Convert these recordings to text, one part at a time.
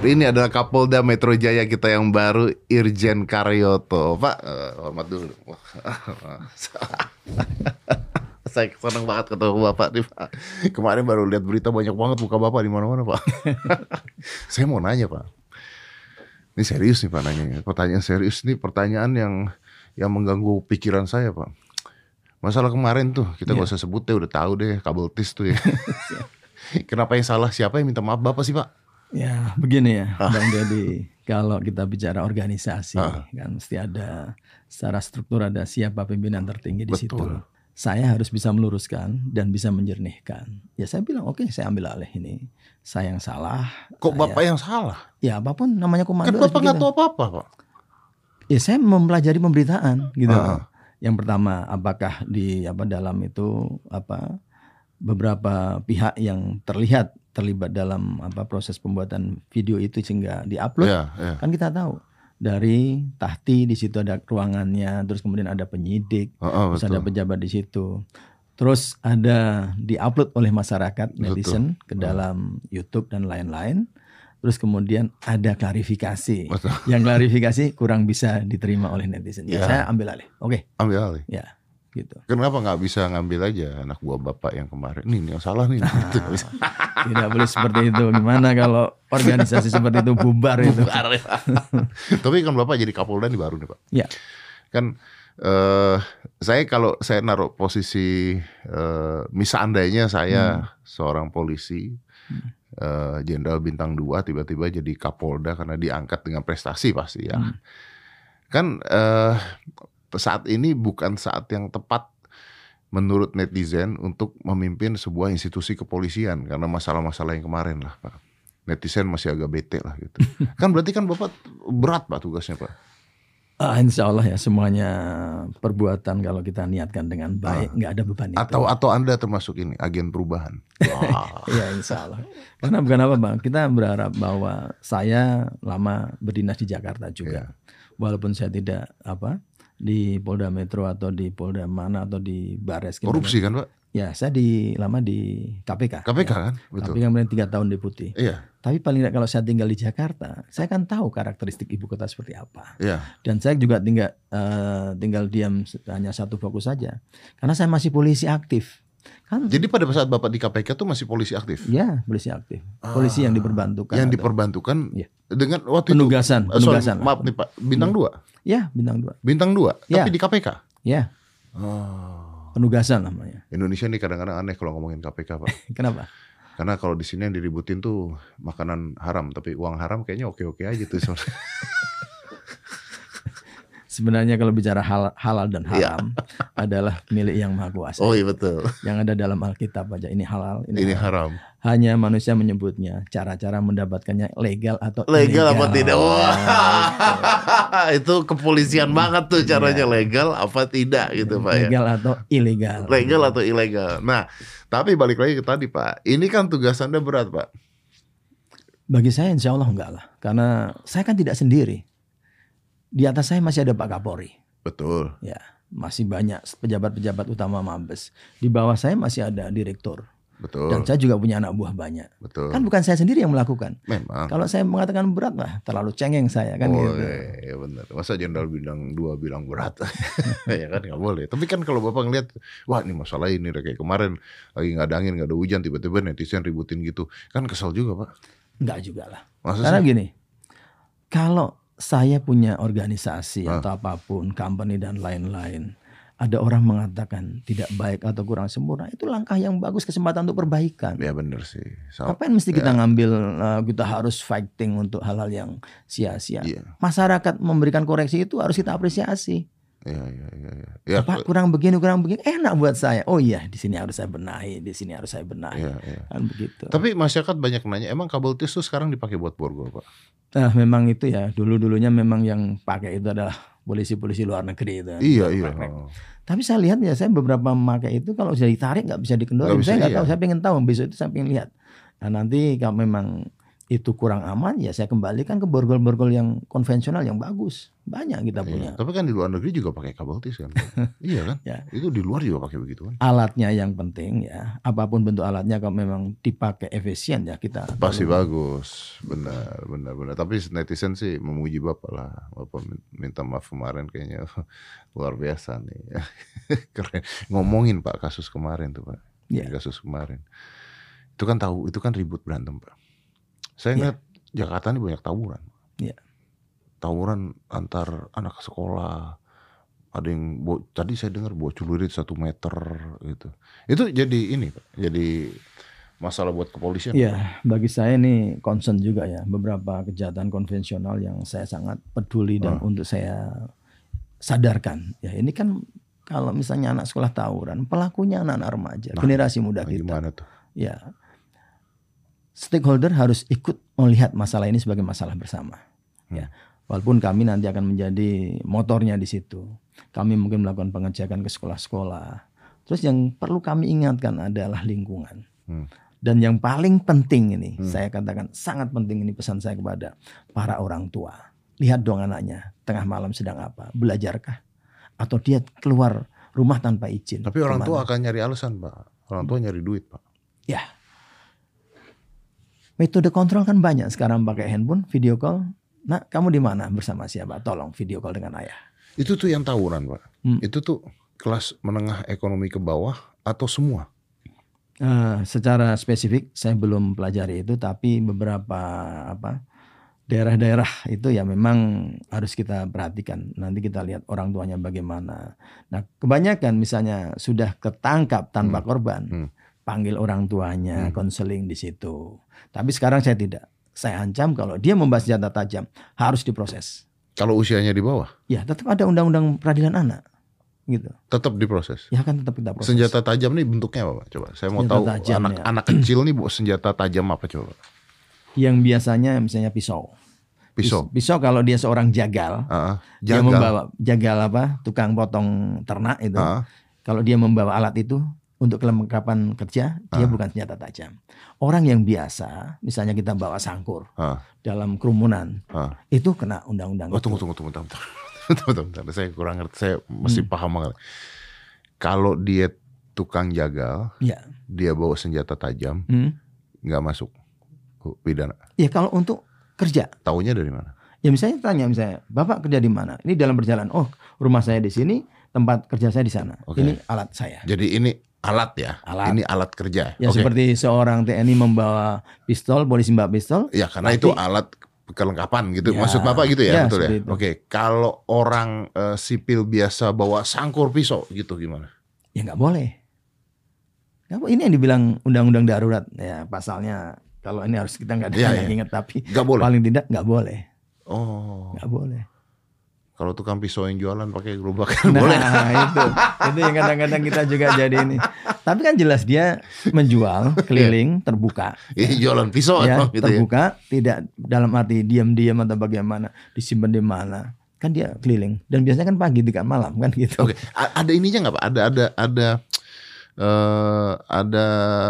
Ini adalah Kapolda Metro Jaya kita yang baru Irjen Karyoto. Pak, uh, hormat dulu. Saya senang banget ketemu Bapak nih Pak. Kemarin baru lihat berita banyak banget muka Bapak di mana-mana Pak. Saya mau nanya Pak. Ini serius nih Pak nanya. Pertanyaan serius nih pertanyaan yang yang mengganggu pikiran saya Pak. Masalah kemarin tuh kita yeah. usah sebut deh udah tahu deh kabel tis tuh ya. Kenapa yang salah? Siapa yang minta maaf? Bapak sih pak? Ya begini ya ah. bang Dedi kalau kita bicara organisasi ah. kan mesti ada secara struktur ada siapa pimpinan tertinggi di Betul. situ. Saya harus bisa meluruskan dan bisa menjernihkan. Ya saya bilang oke okay, saya ambil alih ini. Saya yang salah. Kok saya, bapak yang salah? Ya apa pun namanya komando. Kan bapak nggak tahu apa-apa pak. Ya saya mempelajari pemberitaan gitu. Ah. Yang pertama, apakah di apa dalam itu apa beberapa pihak yang terlihat terlibat dalam apa proses pembuatan video itu sehingga diupload? Yeah, yeah. Kan kita tahu dari tahti di situ ada ruangannya, terus kemudian ada penyidik, oh, oh, terus ada pejabat di situ. Terus ada diupload oleh masyarakat netizen betul. ke dalam oh. YouTube dan lain-lain. Terus kemudian ada klarifikasi. Betul. Yang klarifikasi kurang bisa diterima oleh netizen. Ya, ya. saya ambil alih. Oke. Okay. Ambil alih. Ya, gitu. Kenapa nggak bisa ngambil aja anak buah bapak yang kemarin? Nih, ini yang salah nih. Nah, tidak boleh seperti itu. Gimana kalau organisasi seperti itu bubar, itu? Bubar ya. Tapi kan bapak jadi kapolda nih baru nih pak. Ya. Kan uh, saya kalau saya naruh posisi uh, misal andainya saya hmm. seorang polisi. Hmm Eh, jenderal uh, bintang 2 tiba-tiba jadi Kapolda karena diangkat dengan prestasi pasti ya. Hmm. Kan uh, saat ini bukan saat yang tepat menurut netizen untuk memimpin sebuah institusi kepolisian karena masalah-masalah yang kemarin lah Pak. Netizen masih agak bete lah gitu. kan berarti kan Bapak berat Pak tugasnya Pak. Uh, insya Allah ya semuanya perbuatan kalau kita niatkan dengan baik nggak uh, ada beban atau itu. atau anda termasuk ini agen perubahan. ya insya Allah. Karena bukan apa bang, kita berharap bahwa saya lama berdinas di Jakarta juga, yeah. walaupun saya tidak apa di Polda Metro atau di Polda mana atau di Bares. Korupsi kan pak? Ya, saya di lama di KPK. KPK ya. kan, betul. KPK kemudian tiga tahun deputi. Iya. Tapi paling tidak kalau saya tinggal di Jakarta, saya kan tahu karakteristik ibu kota seperti apa. Iya. Dan saya juga tinggal uh, tinggal diam hanya satu fokus saja, karena saya masih polisi aktif. Kan? Jadi pada saat bapak di KPK tuh masih polisi aktif? Ya, polisi aktif. Polisi ah, yang diperbantukan. Yang diperbantukan ya. dengan waktu penugasan, itu. Penugasan. Sorry, maaf nih pak, bintang dua. Ya, bintang dua. Bintang dua, ya. tapi di KPK. Ya. Oh penugasan namanya. Indonesia ini kadang-kadang aneh kalau ngomongin KPK pak. Kenapa? Karena kalau di sini yang diributin tuh makanan haram, tapi uang haram kayaknya oke-oke aja tuh. Sebenarnya kalau bicara hal, halal dan iya. haram ya. adalah milik yang maha kuasa. Oh iya betul. Yang ada dalam Alkitab aja ini halal, ini, ini haram. haram. Hanya manusia menyebutnya cara-cara mendapatkannya legal atau legal apa tidak. Wah, itu. itu kepolisian banget tuh caranya ya. legal apa tidak gitu Pak ya. Legal atau ilegal. Legal atau ilegal. Nah, tapi balik lagi ke tadi Pak. Ini kan tugas Anda berat Pak. Bagi saya insya Allah enggak lah. Karena saya kan tidak sendiri di atas saya masih ada Pak Kapolri. Betul. Ya, masih banyak pejabat-pejabat utama Mabes. Di bawah saya masih ada direktur. Betul. Dan saya juga punya anak buah banyak. Betul. Kan bukan saya sendiri yang melakukan. Memang. Kalau saya mengatakan berat lah, terlalu cengeng saya kan oh, gitu. Iya benar. Masa jenderal bintang dua bilang berat? ya kan nggak boleh. Tapi kan kalau bapak ngeliat, wah ini masalah ini kayak kemarin lagi nggak ada angin nggak ada hujan tiba-tiba netizen ributin gitu, kan kesel juga pak. Enggak juga lah. Masa Karena gini, kalau saya punya organisasi ah. atau apa pun, company dan lain-lain. Ada orang mengatakan tidak baik atau kurang sempurna, itu langkah yang bagus kesempatan untuk perbaikan. Ya benar sih. So, Ngapain mesti ya. kita ngambil uh, kita harus fighting untuk hal-hal yang sia-sia. Ya. Masyarakat memberikan koreksi itu harus kita apresiasi. Ya, ya, ya, ya. ya Pak kurang begini, kurang begini, enak buat saya. Oh iya, di sini harus saya benahi, di sini harus saya benahi. Ya, ya. Kan begitu. Tapi masyarakat banyak nanya, emang kabel tis itu sekarang dipakai buat borgol, Pak? Nah, memang itu ya. Dulu-dulunya memang yang pakai itu adalah polisi-polisi luar negeri itu. Iya, iya. Oh. Tapi saya lihat ya, saya beberapa memakai itu kalau sudah ditarik nggak bisa dikendori. Saya nggak iya. tahu, saya pengen tahu besok itu saya pengen lihat. Nah nanti kalau memang itu kurang aman ya saya kembalikan ke borgol-borgol yang konvensional yang bagus banyak kita punya Iya, tapi kan di luar negeri juga pakai kabel tis kan. iya kan? Ya. Itu di luar juga pakai begitu kan. alatnya yang penting ya apa pun bentuk alatnya kalau memang dipakai efisien ya kita Pasti bagus, benar, benar, benar. Tapi netizen sih memuji bapak lah. Bapak min- minta maaf kemarin kayaknya luar biasa nih. Keren. Ngomongin pak kasus kemarin tuh pak. Iya. Kasus kemarin. Itu kan tahu, itu kan ribut berantem pak. Saya Iya. ingat Jakarta ini banyak tawuran. Iya. Tawuran antar anak sekolah. Ada yang tadi saya dengar bawa celurit satu meter gitu. Itu jadi ini pak. Jadi masalah buat kepolisian. Ya, bagi saya ini concern juga ya beberapa kejahatan konvensional yang saya sangat peduli dan Ah. untuk saya sadarkan. Ya, ini kan kalau misalnya anak sekolah tawuran, pelakunya anak-anak remaja, Nah, generasi muda Nah, kita. gimana tuh? Ya. Stakeholder harus ikut melihat masalah ini sebagai masalah bersama. Ya. Walaupun kami nanti akan menjadi motornya di situ. Kami mungkin melakukan pengecekan ke sekolah-sekolah. Terus yang perlu kami ingatkan adalah lingkungan. Hmm. Dan yang paling penting ini, Hmm. saya katakan sangat penting ini pesan saya kepada para orang tua. Lihat dong anaknya, tengah malam sedang apa? Belajarkah? Atau dia keluar rumah tanpa izin? Tapi orang tua Ke mana? akan nyari alasan, Pak. Orang tua nyari duit, Pak. Ya. Metode kontrol kan banyak sekarang pakai handphone, video call. Nah, kamu di mana bersama siapa? Tolong video call dengan ayah. Itu tuh yang tawuran, Pak. Hmm. Itu tuh kelas menengah ekonomi ke bawah atau semua? Eh, secara spesifik saya belum pelajari itu, tapi beberapa apa daerah-daerah itu ya memang harus kita perhatikan. Nanti kita lihat orang tuanya bagaimana. Nah, kebanyakan misalnya sudah ketangkap tanpa Hmm. korban, Hmm. Panggil orang tuanya, Hmm. konseling di situ. Tapi sekarang saya tidak. Saya ancam kalau dia membawa senjata tajam harus diproses. Kalau usianya di bawah, Ya, tetap ada undang-undang peradilan anak. Gitu. tetap diproses. Ya kan tetap kita proses. Senjata tajam nih bentuknya apa, Pak? Coba. Saya mau Senjata tahu tajam, anak ya. anak kecil nih bawa senjata tajam apa coba? Yang biasanya misalnya pisau. Pisau. Pis- Pisau kalau dia seorang jagal, dia jagal. membawa jagal apa? Tukang potong ternak itu. Ah, Kalau dia membawa alat itu untuk kelengkapan kerja, dia Ah. bukan senjata tajam. Orang yang biasa, misalnya kita bawa sangkur ah, dalam kerumunan, ah. itu kena undang-undang. Oh, tunggu, tunggu, tunggu, tunggu, tunggu. tunggu. Saya kurang ngerti. Saya mesti Hmm. paham banget. Kalau dia tukang jagal, Ya. dia bawa senjata tajam, Hmm. nggak masuk pidana. Ya kalau untuk kerja, Taunya dari mana? ya misalnya tanya misalnya, Bapak kerja di mana? Ini dalam perjalanan. Oh, rumah saya di sini, tempat kerja saya di sana. Oke. Ini alat saya. Jadi ini alat ya? Alat. Ini alat kerja. Ya Oke. seperti seorang TNI membawa pistol, polisi membawa pistol. Ya karena itu alat kelengkapan gitu. Ya, Maksud Bapak gitu ya, ya, betul ya? Oke, kalau orang eh, sipil biasa bawa sangkur pisau gitu gimana? Ya nggak boleh. Ini yang dibilang undang-undang darurat. Ya pasalnya kalau ini harus kita nggak Iya, ada iya. ingat tapi Nggak boleh. paling tidak nggak boleh. Oh, Nggak boleh. Kalau tukang pisau yang jualan pakai gerobak Nah boleh. itu itu yang kadang-kadang kita juga jadi ini. Tapi kan jelas dia menjual keliling terbuka. Ini jualan pisau ya, emang gitu ya. terbuka tidak dalam arti diam-diam atau bagaimana disimpan di mana kan dia keliling dan biasanya kan pagi tidak malam kan gitu Oke, a- ada ininya nggak Pak? Ada ada ada eh ada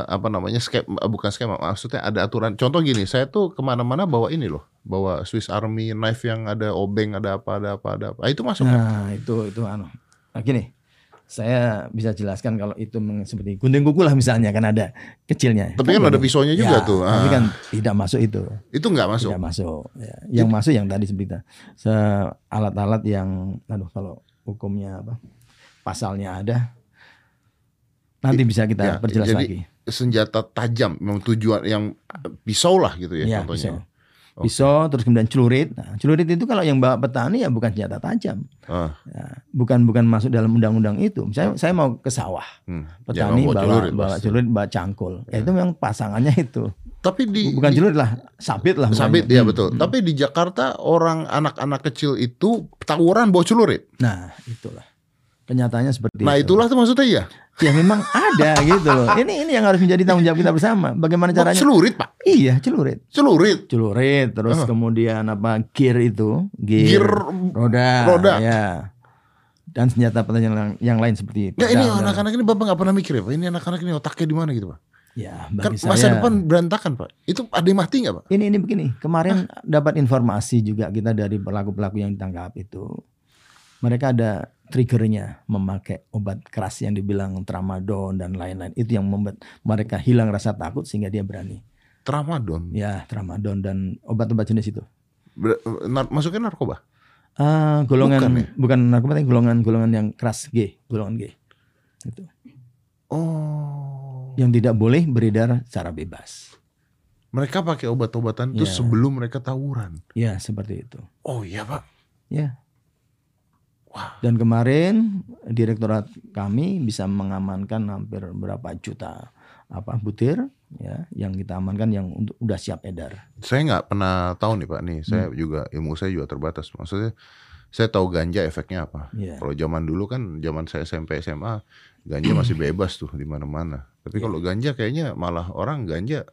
apa namanya skema bukan skema maksudnya ada aturan contoh gini saya tuh ke mana-mana bawa ini loh bawa Swiss Army knife yang ada obeng ada apa ada apa ada apa. Ah, itu masuk. Nah itu itu anu. Nah, gini saya bisa jelaskan kalau itu seperti gunting kuku lah misalnya kan ada kecilnya. Tapi kan ada boleh. pisaunya juga Ya, tuh. Tapi Ah, kan tidak masuk itu. Itu nggak masuk? Tidak masuk. Ya. yang masuk yang tadi seperti. Se- alat-alat yang aduh kalau hukumnya apa pasalnya ada nanti bisa kita ya, perjelas jadi lagi. senjata tajam memang tujuan yang pisau lah gitu ya, Ya, contohnya. pisau. Oke. Pisau terus kemudian celurit. Nah, celurit itu kalau yang bawa petani ya bukan senjata tajam. Ah, Ya, bukan bukan masuk dalam undang-undang itu. Misalnya saya mau ke sawah, hmm. petani bawa celurit bawa pasti. celurit, bawa cangkul. Ya, itu memang pasangannya itu. tapi di Bukan celurit lah, sabit lah. sabit ya betul hmm. tapi di Jakarta orang anak-anak kecil itu tawuran bawa celurit Nah, itulah. Kenyataannya seperti nah itu. itulah tuh maksudnya ya Ya memang ada gitu loh. Ini ini yang harus menjadi tanggung jawab kita bersama. Bagaimana Bawa caranya? celurit pak Iya, celurit. celurit Celurit terus Ah. kemudian apa? Gear itu, gear, gear roda, roda. ya. Dan senjata pertahanan yang, yang lain seperti itu. Ya ini anak-anak ini bapak nggak pernah mikir ya pak? Ini anak-anak ini otaknya di mana gitu pak? Ya, Kan bagi masa saya depan berantakan pak. Itu ada yang mati nggak pak? ini ini begini. Kemarin dapat informasi juga kita dari pelaku-pelaku yang ditangkap itu. Mereka ada triggernya memakai obat keras yang dibilang tramadol dan lain-lain. Itu yang membuat mereka hilang rasa takut sehingga dia berani. Tramadol. Ya, tramadol dan obat-obat jenis itu. Ber- nar- masuknya narkoba. Ah, golongan Bukan ya? bukan narkoba tapi golongan-golongan yang keras G, golongan G. Itu. Oh. Yang tidak boleh beredar secara bebas. Mereka pakai obat-obatan itu Ya. sebelum mereka tawuran. Ya, seperti itu. Oh iya pak. Ya. Dan kemarin direktorat kami bisa mengamankan hampir berapa juta apa butir ya yang kita amankan yang untuk udah siap edar. Saya nggak pernah tahu nih pak nih. Saya Hmm. juga ilmu saya juga terbatas. Maksudnya saya tahu ganja efeknya apa. Ya. Kalau zaman dulu kan zaman saya SMP SMA ganja masih bebas tuh di mana-mana. Tapi Iya. kalau ganja kayaknya malah orang ganja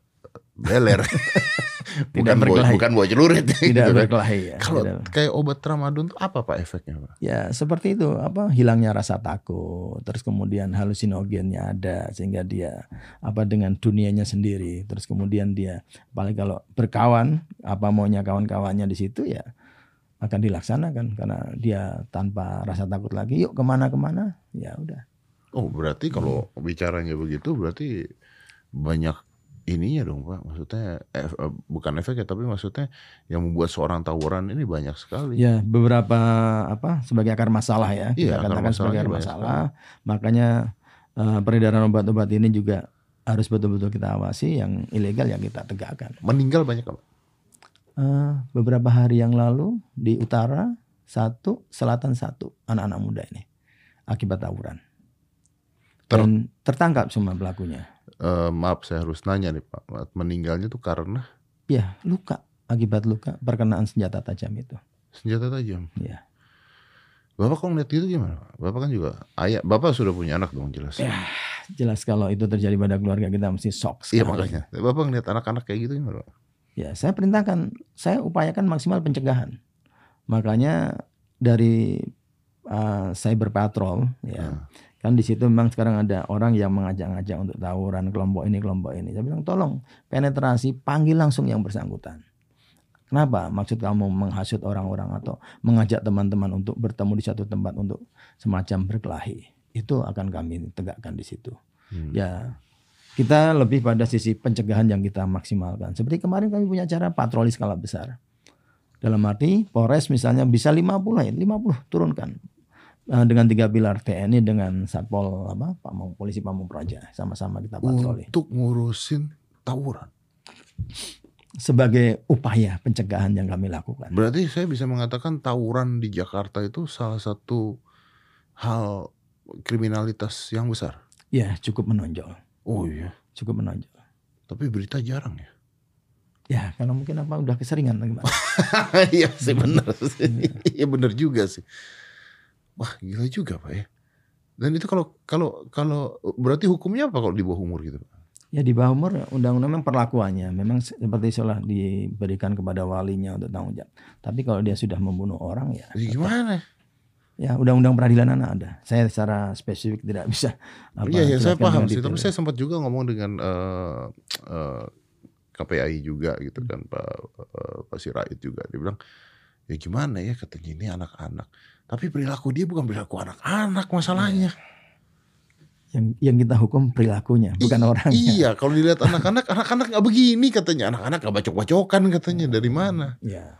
beler. Tidak bukan berkelahi. bukan bawa celurit. Tidak gitu kan. berkelahi ya. Kalau Tidak. kayak obat tramadol tuh apa pak efeknya pak? Ya seperti itu apa hilangnya rasa takut, terus kemudian halusinogennya ada sehingga dia apa dengan dunianya sendiri, terus kemudian dia paling kalau berkawan apa maunya kawan-kawannya di situ ya akan dilaksanakan karena dia tanpa rasa takut lagi yuk ke mana-kemana ya udah Oh berarti kalau Hmm. bicaranya begitu berarti banyak ininya dong pak. Maksudnya ef- eh, bukan efek ya tapi maksudnya yang membuat seorang tawuran ini banyak sekali. ya beberapa apa sebagai akar masalah ya Iya, kita akar katakan sebagai akar masalah makanya eh, peredaran obat-obat ini juga harus betul-betul kita awasi yang ilegal yang kita tegakkan Meninggal banyak apa? Eh, beberapa hari yang lalu di utara satu, selatan satu anak-anak muda ini akibat tawuran. Ter- Dan tertangkap semua pelakunya. Eh, maaf saya harus nanya nih pak. Meninggalnya tuh karena Ya luka akibat luka perkenaan senjata tajam itu. senjata tajam. Ya. Bapak kok ngeliat gitu gimana? Pak? Bapak kan juga ayah. Bapak sudah punya anak dong jelas. Ya, Jelas kalau itu terjadi pada keluarga kita mesti shock. Iya makanya. Bapak ngeliat anak-anak kayak gitu gimana? Pak? Ya, saya perintahkan, saya upayakan maksimal pencegahan. Makanya dari uh, cyber patrol, ya, kan di situ memang sekarang ada orang yang mengajak-ngajak untuk tawuran kelompok ini kelompok ini. Saya bilang tolong penetrasi, panggil langsung yang bersangkutan. Kenapa? Maksud kamu menghasut orang-orang atau mengajak teman-teman untuk bertemu di satu tempat untuk semacam berkelahi. Itu akan kami tegakkan di situ. Hmm. Ya, kita lebih pada sisi pencegahan yang kita maksimalkan. Seperti kemarin kami punya cara patroli skala besar. Dalam arti Polres misalnya bisa 50 ya, 50 turunkan. Eh, dengan tiga pilar TNI dengan Satpol apa Pamong Polisi Pamong Praja sama-sama kita patroli Untuk ngurusin tawuran. sebagai upaya pencegahan yang kami lakukan. Berarti saya bisa mengatakan tawuran di Jakarta itu salah satu hal kriminalitas yang besar. Ya, cukup menonjol. Oh iya. Cukup menonjol. Tapi berita jarang ya. Ya, karena mungkin apa udah keseringan gimana. Iya sih benar sih. Iya benar juga sih. Wah gila juga pak ya. Dan itu kalau kalau kalau berarti hukumnya apa kalau di bawah umur gitu? Pak? Ya di bawah umur undang-undang memang perlakuannya memang seperti seolah diberikan kepada walinya untuk tanggung jawab. Tapi kalau dia sudah membunuh orang ya Jadi gimana? ya undang-undang peradilan anak ada. Saya secara spesifik tidak bisa apa, Iya ya saya paham sih. Tapi saya sempat juga ngomong dengan eh, eh, KPAI juga gitu kan Pak eh, Pak Sirait juga. Dia bilang ya gimana ya katanya ini anak-anak. Tapi perilaku dia bukan perilaku anak-anak masalahnya. yang yang kita hukum perilakunya bukan I- orangnya. Iya, kalau dilihat anak-anak, anak-anak nggak begini katanya. Anak-anak nggak bacok-bacokan katanya. Dari mana? Ya,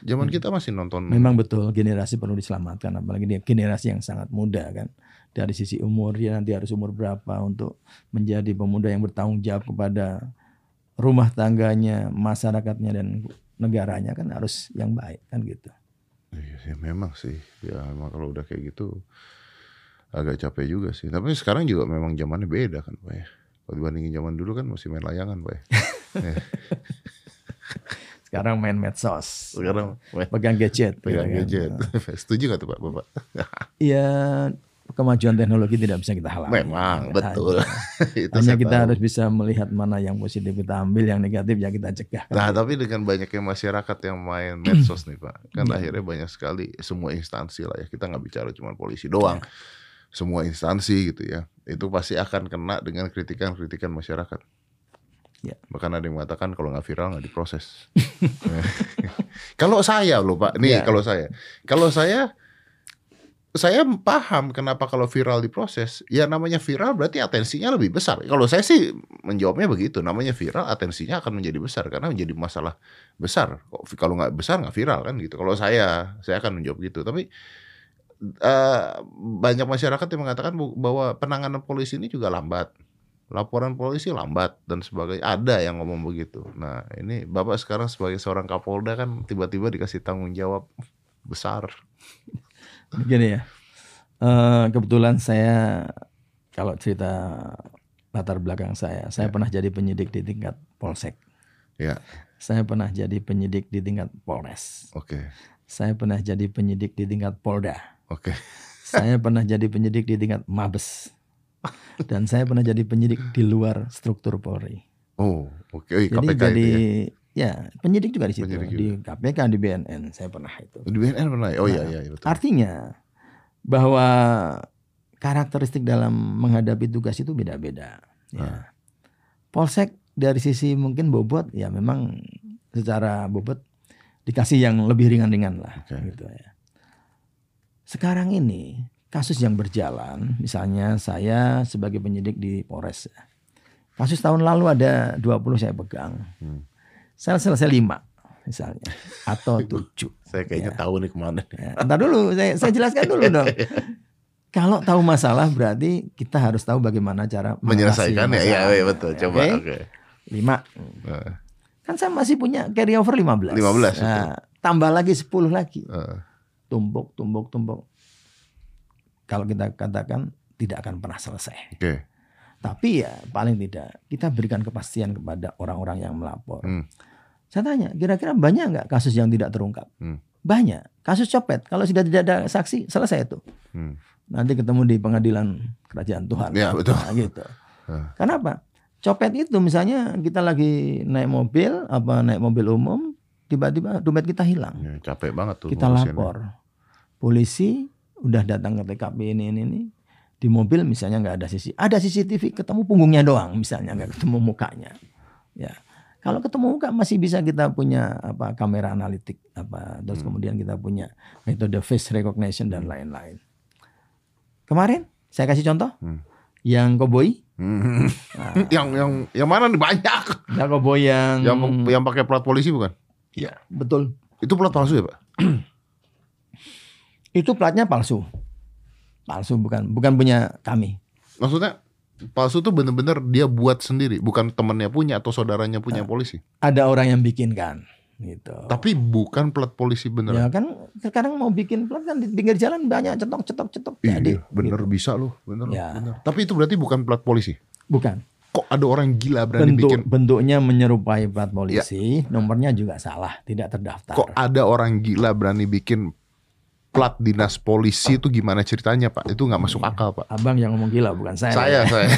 Zaman kita masih nonton. memang betul generasi perlu diselamatkan apalagi dia generasi yang sangat muda kan. Dari sisi umur dia nanti harus umur berapa untuk menjadi pemuda yang bertanggung jawab kepada rumah tangganya, masyarakatnya dan negaranya kan harus yang baik kan gitu. Iya sih, memang sih. Ya memang kalau udah kayak gitu agak capek juga sih. Tapi sekarang juga memang zamannya beda kan Pak ya. Kalau dibandingin zaman dulu kan masih main layangan Pak ya. Ya, Sekarang main medsos, Sekarang main pegang gadget. pegang gitu gadget. kan. Setuju gak tuh Pak Bapak? Iya, kemajuan teknologi tidak bisa kita halangi. Memang, betul. Itu Hanya kita tahu. harus bisa melihat mana yang positif kita ambil, yang negatif ya kita cegah. Nah tapi dengan banyaknya masyarakat yang main medsos nih Pak Kan Iya. akhirnya banyak sekali semua instansi lah ya Kita nggak bicara cuma polisi doang Semua instansi gitu ya itu pasti akan kena dengan kritikan-kritikan masyarakat. Ya. Bahkan ada yang mengatakan kalau nggak viral nggak diproses. kalau saya loh Pak, nih Ya. kalau saya, kalau saya, saya paham kenapa kalau viral diproses. Ya namanya viral berarti atensinya lebih besar. Kalau saya sih menjawabnya begitu. Namanya viral atensinya akan menjadi besar karena menjadi masalah besar. Kalau nggak besar nggak viral kan gitu. Kalau saya, saya akan menjawab gitu. Tapi eh, banyak masyarakat yang mengatakan bahwa penanganan polisi ini juga lambat. Laporan polisi lambat dan sebagainya. Ada yang ngomong begitu. Nah, ini Bapak sekarang sebagai seorang Kapolda kan tiba-tiba dikasih tanggung jawab besar. Begini ya. Eh, kebetulan saya kalau cerita latar belakang saya, saya Ya. pernah jadi penyidik di tingkat polsek. Ya, Saya pernah jadi penyidik di tingkat polres. oke. Saya pernah jadi penyidik di tingkat polda. Oke. Saya pernah jadi penyidik di tingkat mabes. Dan saya pernah jadi penyidik di luar struktur Polri. Oh, oke. Oh, Jadi KPK jadi ya. Ya penyidik juga di situ. Penyidik Di KPK, di BNN saya pernah itu. Di BNN pernah. ya? Oh iya Nah, iya iya, betul. Artinya bahwa karakteristik dalam menghadapi tugas itu beda-beda. Ah. Ya. Polsek dari sisi mungkin bobot ya memang secara bobot dikasih yang lebih ringan-ringan lah Oke. gitu ya. Sekarang ini kasus yang berjalan, misalnya saya sebagai penyidik di Polres. Kasus tahun lalu ada 20 saya pegang. Hmm. Saya selesai 5 misalnya atau 7. Saya kayaknya tahu nih ke mana. Ya, entar dulu, saya, saya jelaskan dulu dong. Kalau tahu masalah berarti kita harus tahu bagaimana cara Menyelesaikan ya, iya masalah. iya, betul. Coba Oke? oke. Lima. Kan saya masih punya carry over 15. 15, Nah, tambah lagi 10 lagi. eh. Tumpuk, tumpuk, tumpuk. Kalau kita katakan tidak akan pernah selesai. Oke. Tapi ya paling tidak kita berikan kepastian kepada orang-orang yang melapor. Hmm. Saya tanya, kira-kira banyak nggak kasus yang tidak terungkap? Hmm. Banyak. Kasus copet, kalau sudah tidak ada saksi, selesai itu. Hmm. Nanti ketemu di pengadilan kerajaan Tuhan. Ya, betul. Nah, gitu. Ah. Kenapa? Copet itu misalnya kita lagi naik mobil, apa naik mobil umum, tiba-tiba dompet kita hilang. Ya, capek banget tuh. Kita lapor. Polisi udah datang ke TKP ini ini ini. Di mobil misalnya nggak ada CCTV, ada CCTV ketemu punggungnya doang misalnya nggak ketemu mukanya. Ya. Kalau ketemu muka masih bisa kita punya apa kamera analitik apa terus Hmm. kemudian kita punya metode face recognition dan lain-lain. Kemarin saya kasih contoh Hmm. yang koboi, Hmm. Nah. yang yang yang mana nih banyak? yang koboi yang Yang yang pakai plat polisi bukan? ya betul Itu plat palsu ya, Pak? itu platnya palsu, palsu bukan bukan punya kami. Maksudnya palsu tuh bener-bener dia buat sendiri, bukan temennya punya atau saudaranya punya polisi. Ada orang yang bikinkan gitu. Tapi bukan plat polisi Ya beneran. kan sekarang mau bikin plat kan di pinggir jalan banyak cetok cetok cetok Iya, jadi bener gitu. bisa loh, bener, Ya. bener. Tapi itu berarti bukan plat polisi. bukan Kok ada orang gila berani bentuk bikin? bentuknya menyerupai plat polisi nomornya juga salah tidak terdaftar Kok ada orang gila berani bikin plat dinas polisi itu gimana ceritanya, Pak? Itu nggak masuk akal, Pak. abang yang ngomong gila bukan saya Saya, saya.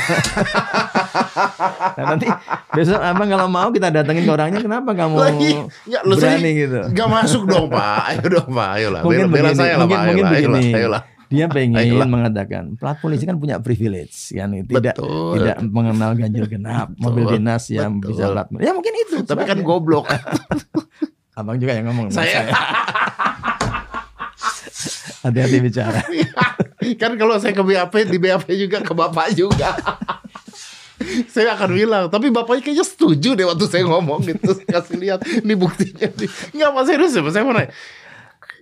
Nah, nanti besok abang kalau mau kita datengin ke orangnya kenapa kamu Lagi, nggak, lu berani saya- gitu Gak masuk dong, Pak. Ayo dong, Pak. Ayolah. Mungkin bela, saya lah, mungkin- Pak. mungkin ayolah, begini. ayolah. dia pengen Ayolah. mengatakan plat polisi kan punya privilege kan tidak Betul. tidak mengenal ganjil genap mobil dinas yang Betul. bisa plat ya mungkin itu Tapi kan sebabnya. goblok. abang juga yang ngomong sama Saya- hati-hati bicara. Kan kalau saya ke BAP di BAP juga ke bapak juga. Saya akan bilang tapi bapaknya kayaknya setuju deh waktu saya ngomong gitu. Kasih lihat ini buktinya. Nih nggak pak serius ya saya mau nanya.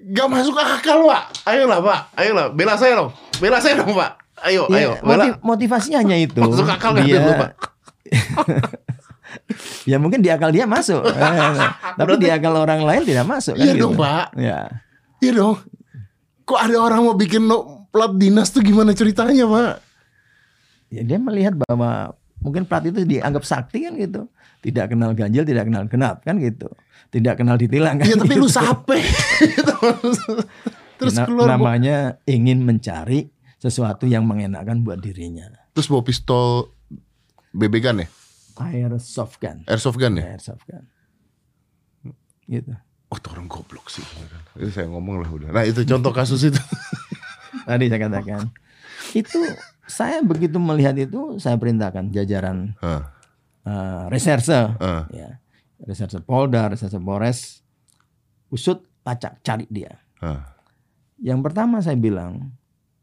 Nggak masuk akal pak. Ayolah pak. Ayolah bela saya dong. Bela saya dong pak. Ayo Ya, ayo bela. motivasinya hanya itu. Masuk akal dia, dulu, Pak? ya mungkin di akal dia masuk, tapi di akal orang lain tidak masuk. kan Iya gitu. dong, Pak. Ya, iya dong kok ada orang mau bikin no, plat dinas tuh gimana ceritanya pak ya dia melihat bahwa mungkin plat itu dianggap sakti kan gitu. Tidak kenal ganjil, tidak kenal genap kan gitu. Tidak kenal ditilang kan. Iya tapi gitu. lu sape terus Na- keluar namanya ingin mencari sesuatu yang mengenakan buat dirinya. terus bawa pistol BB gun ya Airsoft gun. airsoft gun ya Airsoft gun. Gitu. Oh, orang goblok sih. Itu saya ngomong lah udah. Nah, itu contoh kasus itu. Tadi saya katakan itu saya begitu melihat itu saya perintahkan jajaran Hah, uh, reserse hah. ya reserse Polda reserse Polres usut lacak cari dia Hah. yang pertama saya bilang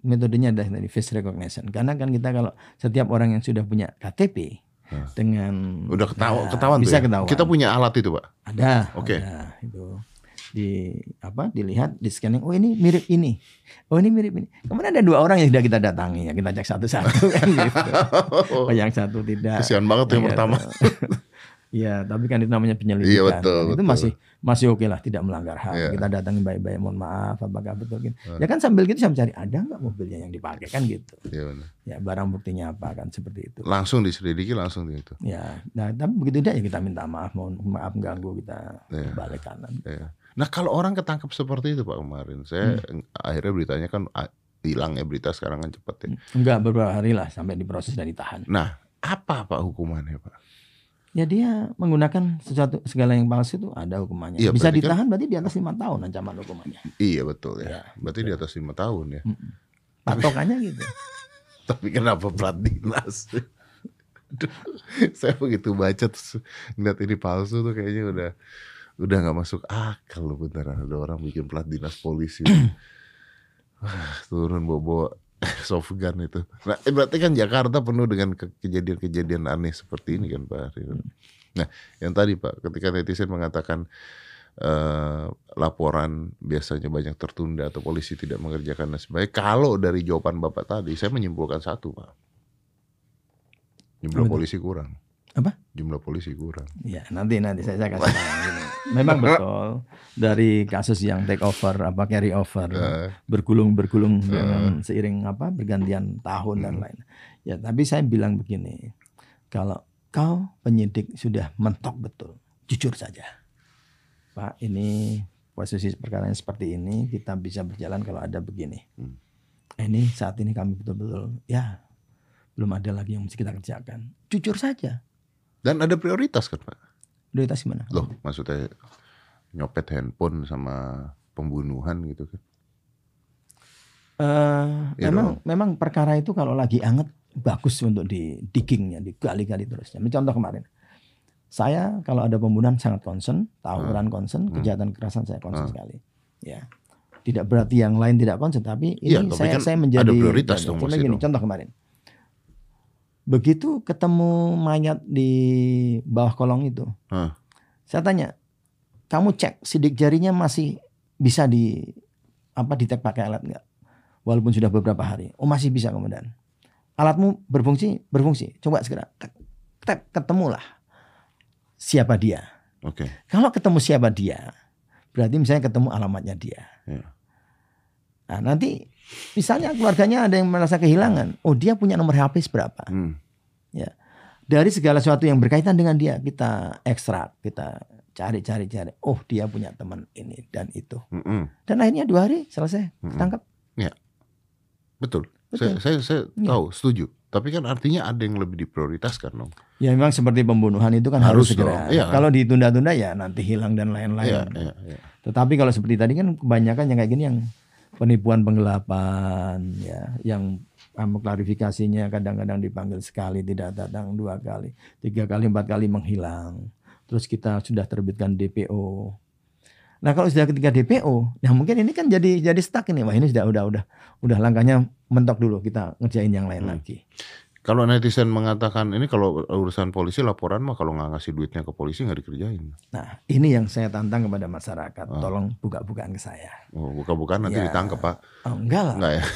metodenya adalah dari face recognition karena kan kita kalau setiap orang yang sudah punya KTP. Dengan Udah ketawa, Nah, ketahuan bisa ya? ketahuan Kita punya alat itu, Pak. ada Oke. ada itu di apa dilihat di scanning oh ini mirip ini oh ini mirip ini kemudian ada dua orang yang sudah kita datangi ya kita cek satu-satu kan gitu oh yang satu tidak Kesian banget yang Gitu. pertama. Iya, tapi kan itu namanya penyelidikan. Iya, betul, itu betul. masih masih oke lah, tidak melanggar hak. Iya. Kita datangi baik-baik, mohon maaf, apakah betul gitu. Ya kan sambil gitu saya mencari ada nggak mobilnya yang dipakai kan gitu. Iya benar. Ya barang buktinya apa kan seperti itu. Langsung diselidiki langsung itu. Ya, nah tapi begitu tidak ya kita minta maaf, mohon maaf ganggu kita Iya. balik kanan. Iya. Nah kalau orang ketangkep seperti itu Pak kemarin, saya Hmm. akhirnya beritanya kan ah, hilang ya berita sekarang kan cepet ya. Enggak beberapa hari lah sampai diproses dan ditahan. Nah apa Pak hukumannya Pak? Ya dia menggunakan sesuatu segala yang palsu itu ada hukumannya. Iya, Bisa kan- ditahan berarti di atas lima tahun ancaman hukumannya. Iya betul ya. Iya, Berarti di atas lima tahun ya. Patokannya gitu. Tapi kenapa plat dinas? Aduh, saya begitu baca terus ngeliat ini palsu tuh kayaknya udah udah nggak masuk akal loh beneran ada orang bikin plat dinas polisi. Wah, turun bawa-bawa soft gun itu. Nah, eh, berarti kan Jakarta penuh dengan ke- kejadian-kejadian aneh seperti ini kan Pak Ari. Nah, yang tadi Pak, ketika netizen mengatakan eh, laporan biasanya banyak tertunda atau polisi tidak mengerjakan dan sebagainya. Kalau dari jawaban Bapak tadi, saya menyimpulkan satu Pak. Jumlah Apa itu? polisi kurang. Apa? Jumlah polisi kurang. Ya nanti nanti saya, saya kasih. Memang betul dari kasus yang take over apa carry over Eh, bergulung bergulung dengan seiring apa bergantian tahun dan Hmm. lain. Ya tapi saya bilang begini, kalau kau penyidik sudah mentok betul, jujur saja, Pak ini posisi perkara seperti ini kita bisa berjalan kalau ada begini. Hmm. Ini saat ini kami betul-betul ya belum ada lagi yang mesti kita kerjakan. Jujur saja. Dan ada prioritas kan Pak? Prioritas gimana? Loh, maksudnya nyopet handphone sama pembunuhan gitu kan? Eh, Iya memang memang perkara itu kalau lagi anget bagus untuk di diggingnya, digali-gali terusnya. Contoh kemarin, saya kalau ada pembunuhan sangat concern, tawuran concern, kejahatan kekerasan saya concern Hmm. sekali. Ya, tidak berarti yang lain tidak concern, tapi ini Iya, tapi saya kan saya menjadi ada prioritas dong, Contoh Mas gini, contoh kemarin, begitu ketemu mayat di bawah kolong itu, Hah. saya tanya, kamu cek sidik jarinya masih bisa di apa ditek pakai alat nggak? Walaupun sudah beberapa hari. Oh masih bisa kemudian. Alatmu berfungsi, berfungsi. Coba segera tap ketemulah siapa dia. Oke. Kalau ketemu siapa dia, berarti misalnya ketemu alamatnya dia. Iya. Nah nanti misalnya keluarganya ada yang merasa kehilangan. Oh dia punya nomor HP berapa? Hmm. Dari segala sesuatu yang berkaitan dengan dia kita ekstrak, kita cari cari cari. Oh dia punya teman ini dan itu. Mm-mm. Dan akhirnya dua hari selesai Mm-mm. tangkap. Betul. Betul. Saya, saya, saya Iya. tahu, setuju. Tapi kan artinya ada yang lebih diprioritaskan dong. Ya memang seperti pembunuhan itu kan harus, Harus segera. dong, iya kan? Kalau ditunda-tunda ya nanti hilang dan lain-lain. Iya, iya, iya. Tetapi kalau seperti tadi kan kebanyakan yang kayak gini yang penipuan penggelapan ya, yang klarifikasinya kadang-kadang dipanggil sekali tidak datang dua kali, tiga kali, empat kali menghilang. Terus kita sudah terbitkan DPO. Nah kalau sudah ketika DPO, nah mungkin ini kan jadi jadi stuck ini. Wah ini sudah udah udah udah langkahnya mentok dulu kita ngerjain yang lain Hmm. lagi. Kalau netizen mengatakan ini kalau urusan polisi laporan mah kalau nggak ngasih duitnya ke polisi nggak dikerjain. Nah, ini yang saya tantang kepada masyarakat. Ah. Tolong buka-bukaan ke saya. Oh, buka-bukaan nanti Ya. ditangkap pak? Oh, enggak lah. Enggak ya?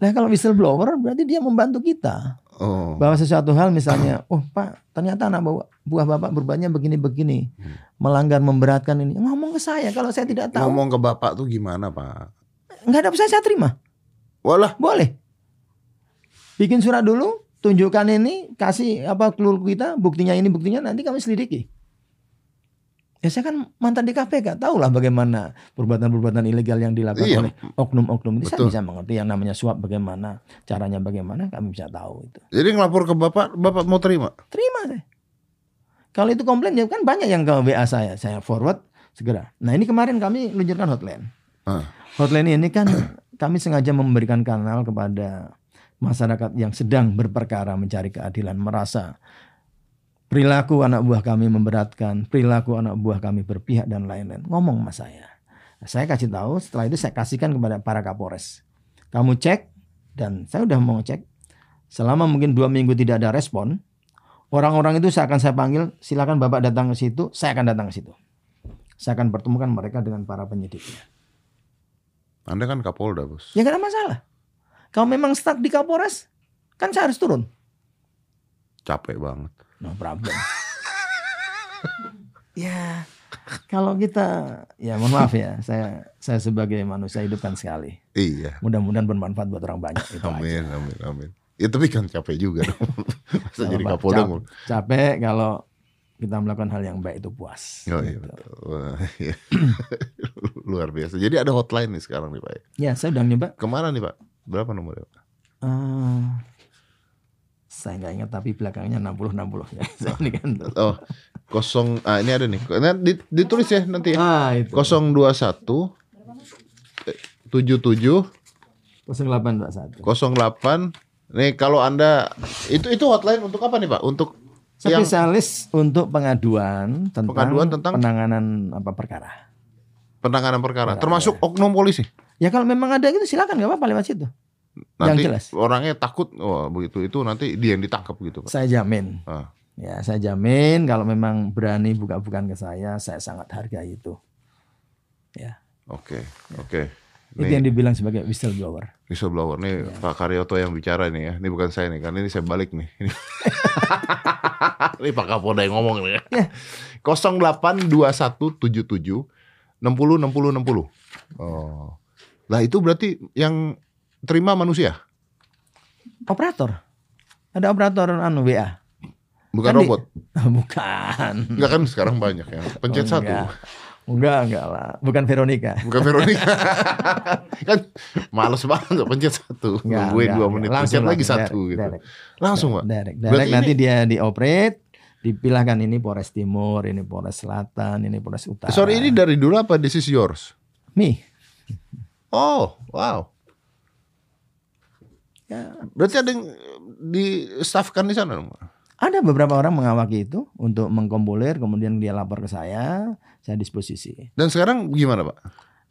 Nah, kalau whistleblower berarti dia membantu kita. Oh, Bahwa sesuatu hal misalnya, oh Pak, ternyata anak buah, buah Bapak berbuatnya begini-begini. Hmm. Melanggar, memberatkan ini. Ngomong ke saya kalau saya tidak tahu. ngomong ke bapak tuh gimana pak? Enggak ada saya, saya terima. Walah, Boleh. Bikin surat dulu, tunjukkan ini, kasih apa clue kita, buktinya ini, buktinya nanti kami selidiki. Ya saya kan mantan di KPK, tahulah bagaimana perbuatan-perbuatan ilegal yang dilakukan Iya. oleh oknum-oknum itu. Saya bisa mengerti yang namanya suap bagaimana, caranya bagaimana, kami bisa tahu itu. jadi ngelapor ke bapak, bapak mau terima? Terima saya. Kalau itu komplain ya kan banyak yang ke WA saya, saya forward segera. Nah ini kemarin kami luncurkan hotline. Ah. Hotline ini kan kami sengaja memberikan kanal kepada masyarakat yang sedang berperkara mencari keadilan merasa perilaku anak buah kami memberatkan, perilaku anak buah kami berpihak dan lain-lain. Ngomong sama saya. Saya kasih tahu, setelah itu saya kasihkan kepada para kapolres. Kamu cek dan saya udah mau cek. Selama mungkin dua minggu tidak ada respon, orang-orang itu saya akan saya panggil, silakan bapak datang ke situ, saya akan datang ke situ. Saya akan pertemukan mereka dengan para penyidiknya. Anda kan Kapolda, Bos. Ya gak ada masalah. Kalau memang stuck di Kapolres, kan saya harus turun. Capek banget. No problem. ya, kalau kita ya mohon maaf ya, saya saya sebagai manusia hidup kan sekali. Iya. Mudah-mudahan bermanfaat buat orang banyak itu amin, aja. amin, amin. Ya tapi kan capek juga dong. Masa jadi Kalau Kapolda cap- mau. Capek kalau kita melakukan hal yang baik itu puas. Oh iya Gitu. betul. Wah, iya. Luar biasa. Jadi ada hotline nih sekarang nih Pak. Ya, saya udah nyoba. Ke mana nih Pak? Berapa nomornya Pak? Eh, saya nggak ingat tapi belakangnya 60 60 ya. Saya ini kan. Oh, kosong. Ah ini ada nih. Nah, di- ditulis ya nanti ya. Ah, itu. 021 eh, 77 0821. 08 Nih kalau Anda itu itu hotline untuk apa nih Pak? Untuk yang Spesialis untuk pengaduan tentang, Pengaduan tentang? penanganan apa perkara. penanganan perkara, termasuk oknum polisi. Ya kalau memang ada gitu silakan nggak apa-apa lewat situ. Nanti jelas. orangnya takut, wah begitu itu nanti dia yang ditangkap gitu Pak. Saya jamin. Ah. Ya, saya jamin kalau memang berani buka-bukaan ke saya, saya sangat hargai itu. Ya. Oke, oke. Itu Nih yang dibilang sebagai whistleblower. whistleblower nih Iya. Pak Karyoto yang bicara nih ya. Ini bukan saya nih, karena ini saya balik nih. Ini, ini Pak Kapolda yang ngomong nih ya. Ya. 082177 60 60 60. Oh. Lah itu berarti yang terima manusia, Operator. Ada operator anu WA. bukan Kan di- robot. Bukan. Enggak kan sekarang banyak ya. Pencet Oh, satu. enggak. Enggak, enggak lah. Bukan Veronica. Bukan Veronica. kan males banget pencet satu. Enggak, Nungguin enggak, dua enggak. menit. Langsung, pencet lagi satu direct, gitu. direct. Langsung Pak. Direct, Berarti direct. Nanti ini- dia dioperate, dipilahkan ini Polres Timur, ini Polres Selatan, ini Polres Utara. Sorry ini dari dulu apa this is yours? Me. Oh, wow. Ya, Berarti ada yang di staffkan di sana dong? Ada beberapa orang mengawaki itu untuk mengkompolir, kemudian dia lapor ke saya, saya disposisi. Dan sekarang gimana Pak?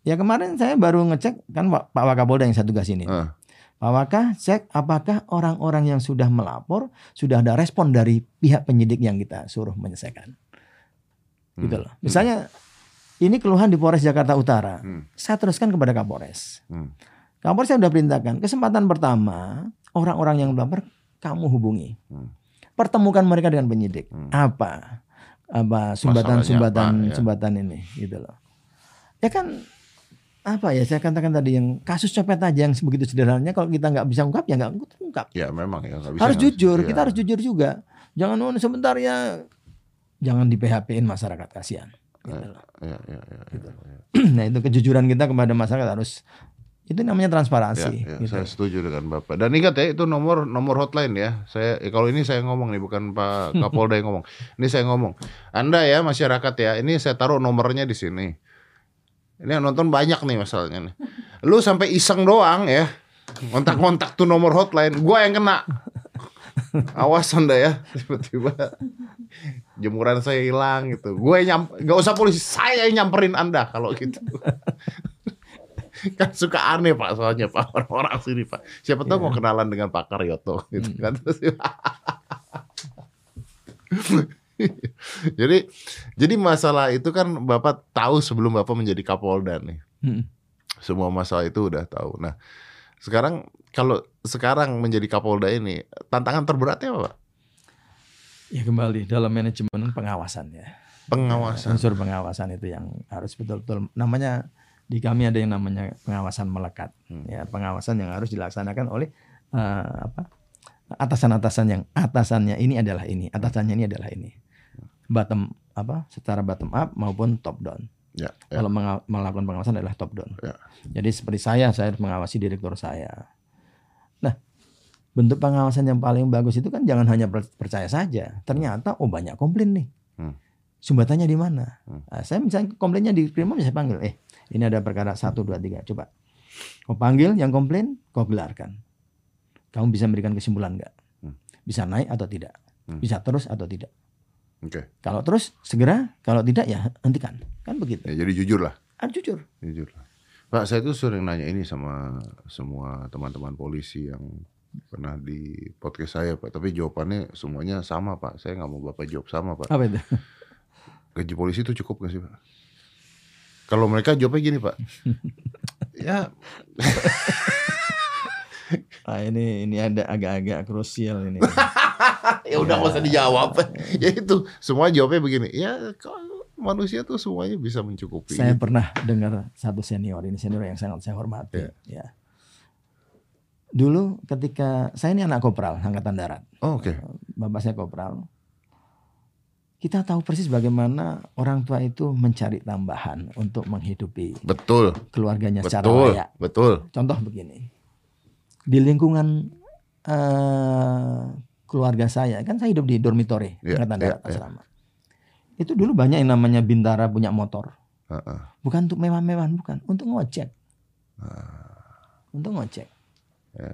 Ya kemarin saya baru ngecek kan Pak Pak Wakapolda yang saya tugas ini. Ah. Pak Waka cek apakah orang-orang yang sudah melapor sudah ada respon dari pihak penyidik yang kita suruh menyelesaikan. Gitu Hmm. loh. Misalnya ini keluhan di Polres Jakarta Utara. Hmm. Saya teruskan kepada Kapolres. Hmm. Kapolres saya sudah perintahkan. Kesempatan pertama orang-orang yang melapor kamu hubungi. Hmm. Pertemukan mereka dengan penyidik. Hmm. Apa? Apa sumbatan-sumbatan apa, ya. sumbatan ini gitu loh. Ya kan apa ya saya katakan tadi yang kasus copet aja yang begitu sederhananya kalau kita nggak bisa ungkap ya nggak ungkap Ya memang ya bisa. harus jujur ya. kita harus jujur juga jangan oh, sebentar ya jangan di PHP-in masyarakat kasihan gitu loh. Ya, ya, ya, ya, ya. nah itu kejujuran kita kepada masyarakat harus itu namanya transparansi Ya, ya, gitu. saya setuju dengan Bapak. Dan ingat ya itu nomor nomor hotline ya. Saya eh, kalau ini saya ngomong nih bukan Pak Kapolda yang ngomong. Ini saya ngomong. Anda ya masyarakat ya, ini saya taruh nomornya di sini. Ini yang nonton banyak nih masalahnya nih. Lu sampai iseng doang ya. Kontak-kontak tuh nomor hotline, gua yang kena. Awas Anda ya, tiba-tiba jemuran saya hilang gitu. Gue nyam, gak usah polisi, saya yang nyamperin Anda kalau gitu. kan suka aneh pak soalnya pak orang-orang sini pak siapa tahu mau kenalan dengan Pak Karyoto gitu kan jadi jadi masalah itu kan bapak tahu sebelum bapak menjadi Kapolda nih Hmm. semua masalah itu udah tahu nah sekarang kalau sekarang menjadi Kapolda ini tantangan terberatnya apa pak? Ya kembali dalam manajemen pengawasan ya pengawasan. Unsur pengawasan itu yang harus betul-betul namanya di kami ada yang namanya pengawasan melekat. Hmm. ya pengawasan yang harus dilaksanakan oleh eh, apa atasan-atasan yang atasannya ini adalah ini atasannya ini adalah ini. Bottom apa secara bottom up maupun top down. Ya, ya. kalau melakukan pengawasan adalah top down. Ya. jadi seperti saya saya harus mengawasi direktur saya nah bentuk pengawasan yang paling bagus itu kan jangan hanya per- percaya saja ternyata oh banyak komplain nih Hmm. sumbatannya di mana Hmm. Nah, saya misalnya komplainnya di Primum saya panggil eh ini ada perkara satu dua tiga coba kau panggil yang komplain kau gelarkan Kamu bisa memberikan kesimpulan nggak? Hmm. Bisa naik atau tidak? Hmm. Bisa terus atau tidak? Oke. Kalau terus segera, kalau tidak ya hentikan. Kan begitu. Ya, jadi jujur lah. Ah, jujur. Jujur lah. Pak, saya tuh sering nanya ini sama semua teman-teman polisi yang pernah di podcast saya, Pak. Tapi jawabannya semuanya sama, Pak. Saya nggak mau Bapak jawab sama, Pak. Apa itu? Gaji polisi itu cukup gak sih, Pak? Kalau mereka jawabnya gini, Pak. ya, Ah, ini ini ada agak-agak krusial ini. ya udah nggak usah dijawab. ya itu, semua jawabnya begini. Ya, kalau manusia tuh semuanya bisa mencukupi. Saya pernah dengar satu senior ini senior yang sangat saya hormati. Iya. Ya. Dulu ketika saya ini anak kopral angkatan darat, Oh, oke. bapak saya kopral. Kita tahu persis bagaimana orang tua itu mencari tambahan untuk menghidupi Betul. keluarganya secara Betul. layak. Betul. Contoh begini, di lingkungan eh, keluarga saya kan saya hidup di dormitory Iya, angkatan iya, darat iya. asrama. Itu dulu banyak yang namanya bintara punya motor. Heeh. Bukan untuk mewah-mewahan, bukan. Untuk ngojek. Ah. Untuk ngojek. Ya,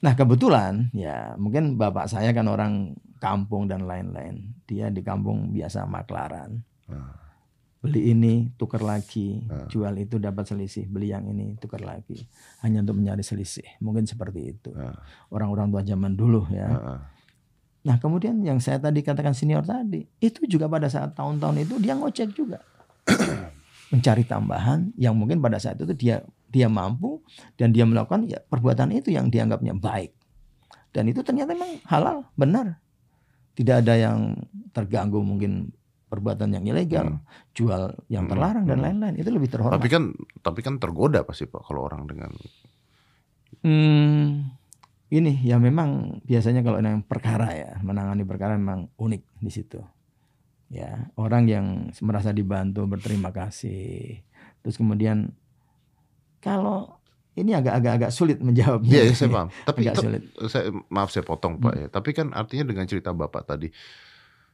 Nah kebetulan ya mungkin bapak saya kan orang kampung dan lain-lain. Dia di kampung biasa maklaran. Ah. Beli ini tukar lagi, Ah. jual itu dapat selisih, beli yang ini tukar lagi. Hanya untuk mencari selisih. Mungkin seperti itu. Orang-orang tua zaman dulu ya. Nah kemudian yang saya tadi katakan senior tadi, itu juga pada saat tahun-tahun itu dia ngocek juga. Mencari tambahan yang mungkin pada saat itu dia dia mampu dan dia melakukan ya perbuatan itu yang dianggapnya baik. Dan itu ternyata memang halal, benar. Tidak ada yang terganggu mungkin perbuatan yang ilegal, jual yang Hmm, terlarang dan hmm. lain-lain. Itu lebih terhormat. Tapi kan tapi kan tergoda pasti Pak kalau orang dengan Hmm, ini ya memang biasanya kalau yang perkara ya menangani perkara memang unik di situ. Ya orang yang merasa dibantu berterima kasih. Terus kemudian kalau ini agak-agak agak sulit menjawabnya. Iya, ya, saya paham. Tapi Agak sulit. saya maaf saya potong Pak ya. Tapi kan artinya dengan cerita Bapak tadi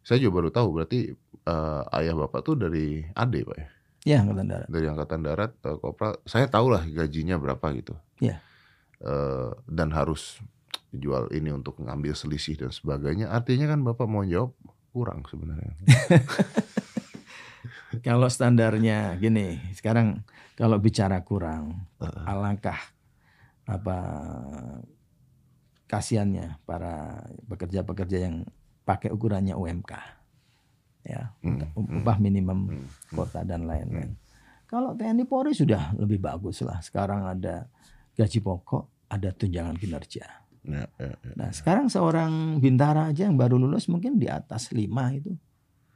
saya juga baru tahu berarti eh, ayah Bapak tuh dari AD Pak ya. Ya angkatan darat. Dari angkatan darat eh, kopral. Saya tahu lah gajinya berapa gitu. Iya. Eh, dan harus jual ini untuk ngambil selisih dan sebagainya. Artinya kan Bapak mau jawab kurang sebenarnya. Kalau standarnya gini, sekarang kalau bicara kurang, alangkah apa kasihannya para pekerja-pekerja yang pakai ukurannya UMK. Ya, Hmm, hmm, upah minimum hmm, hmm. kota dan lain-lain. Kalau TNI Polri sudah lebih bagus lah. Sekarang ada gaji pokok, ada tunjangan kinerja. Ya, ya, ya. Nah, sekarang seorang bintara aja yang baru lulus mungkin di atas 5 itu.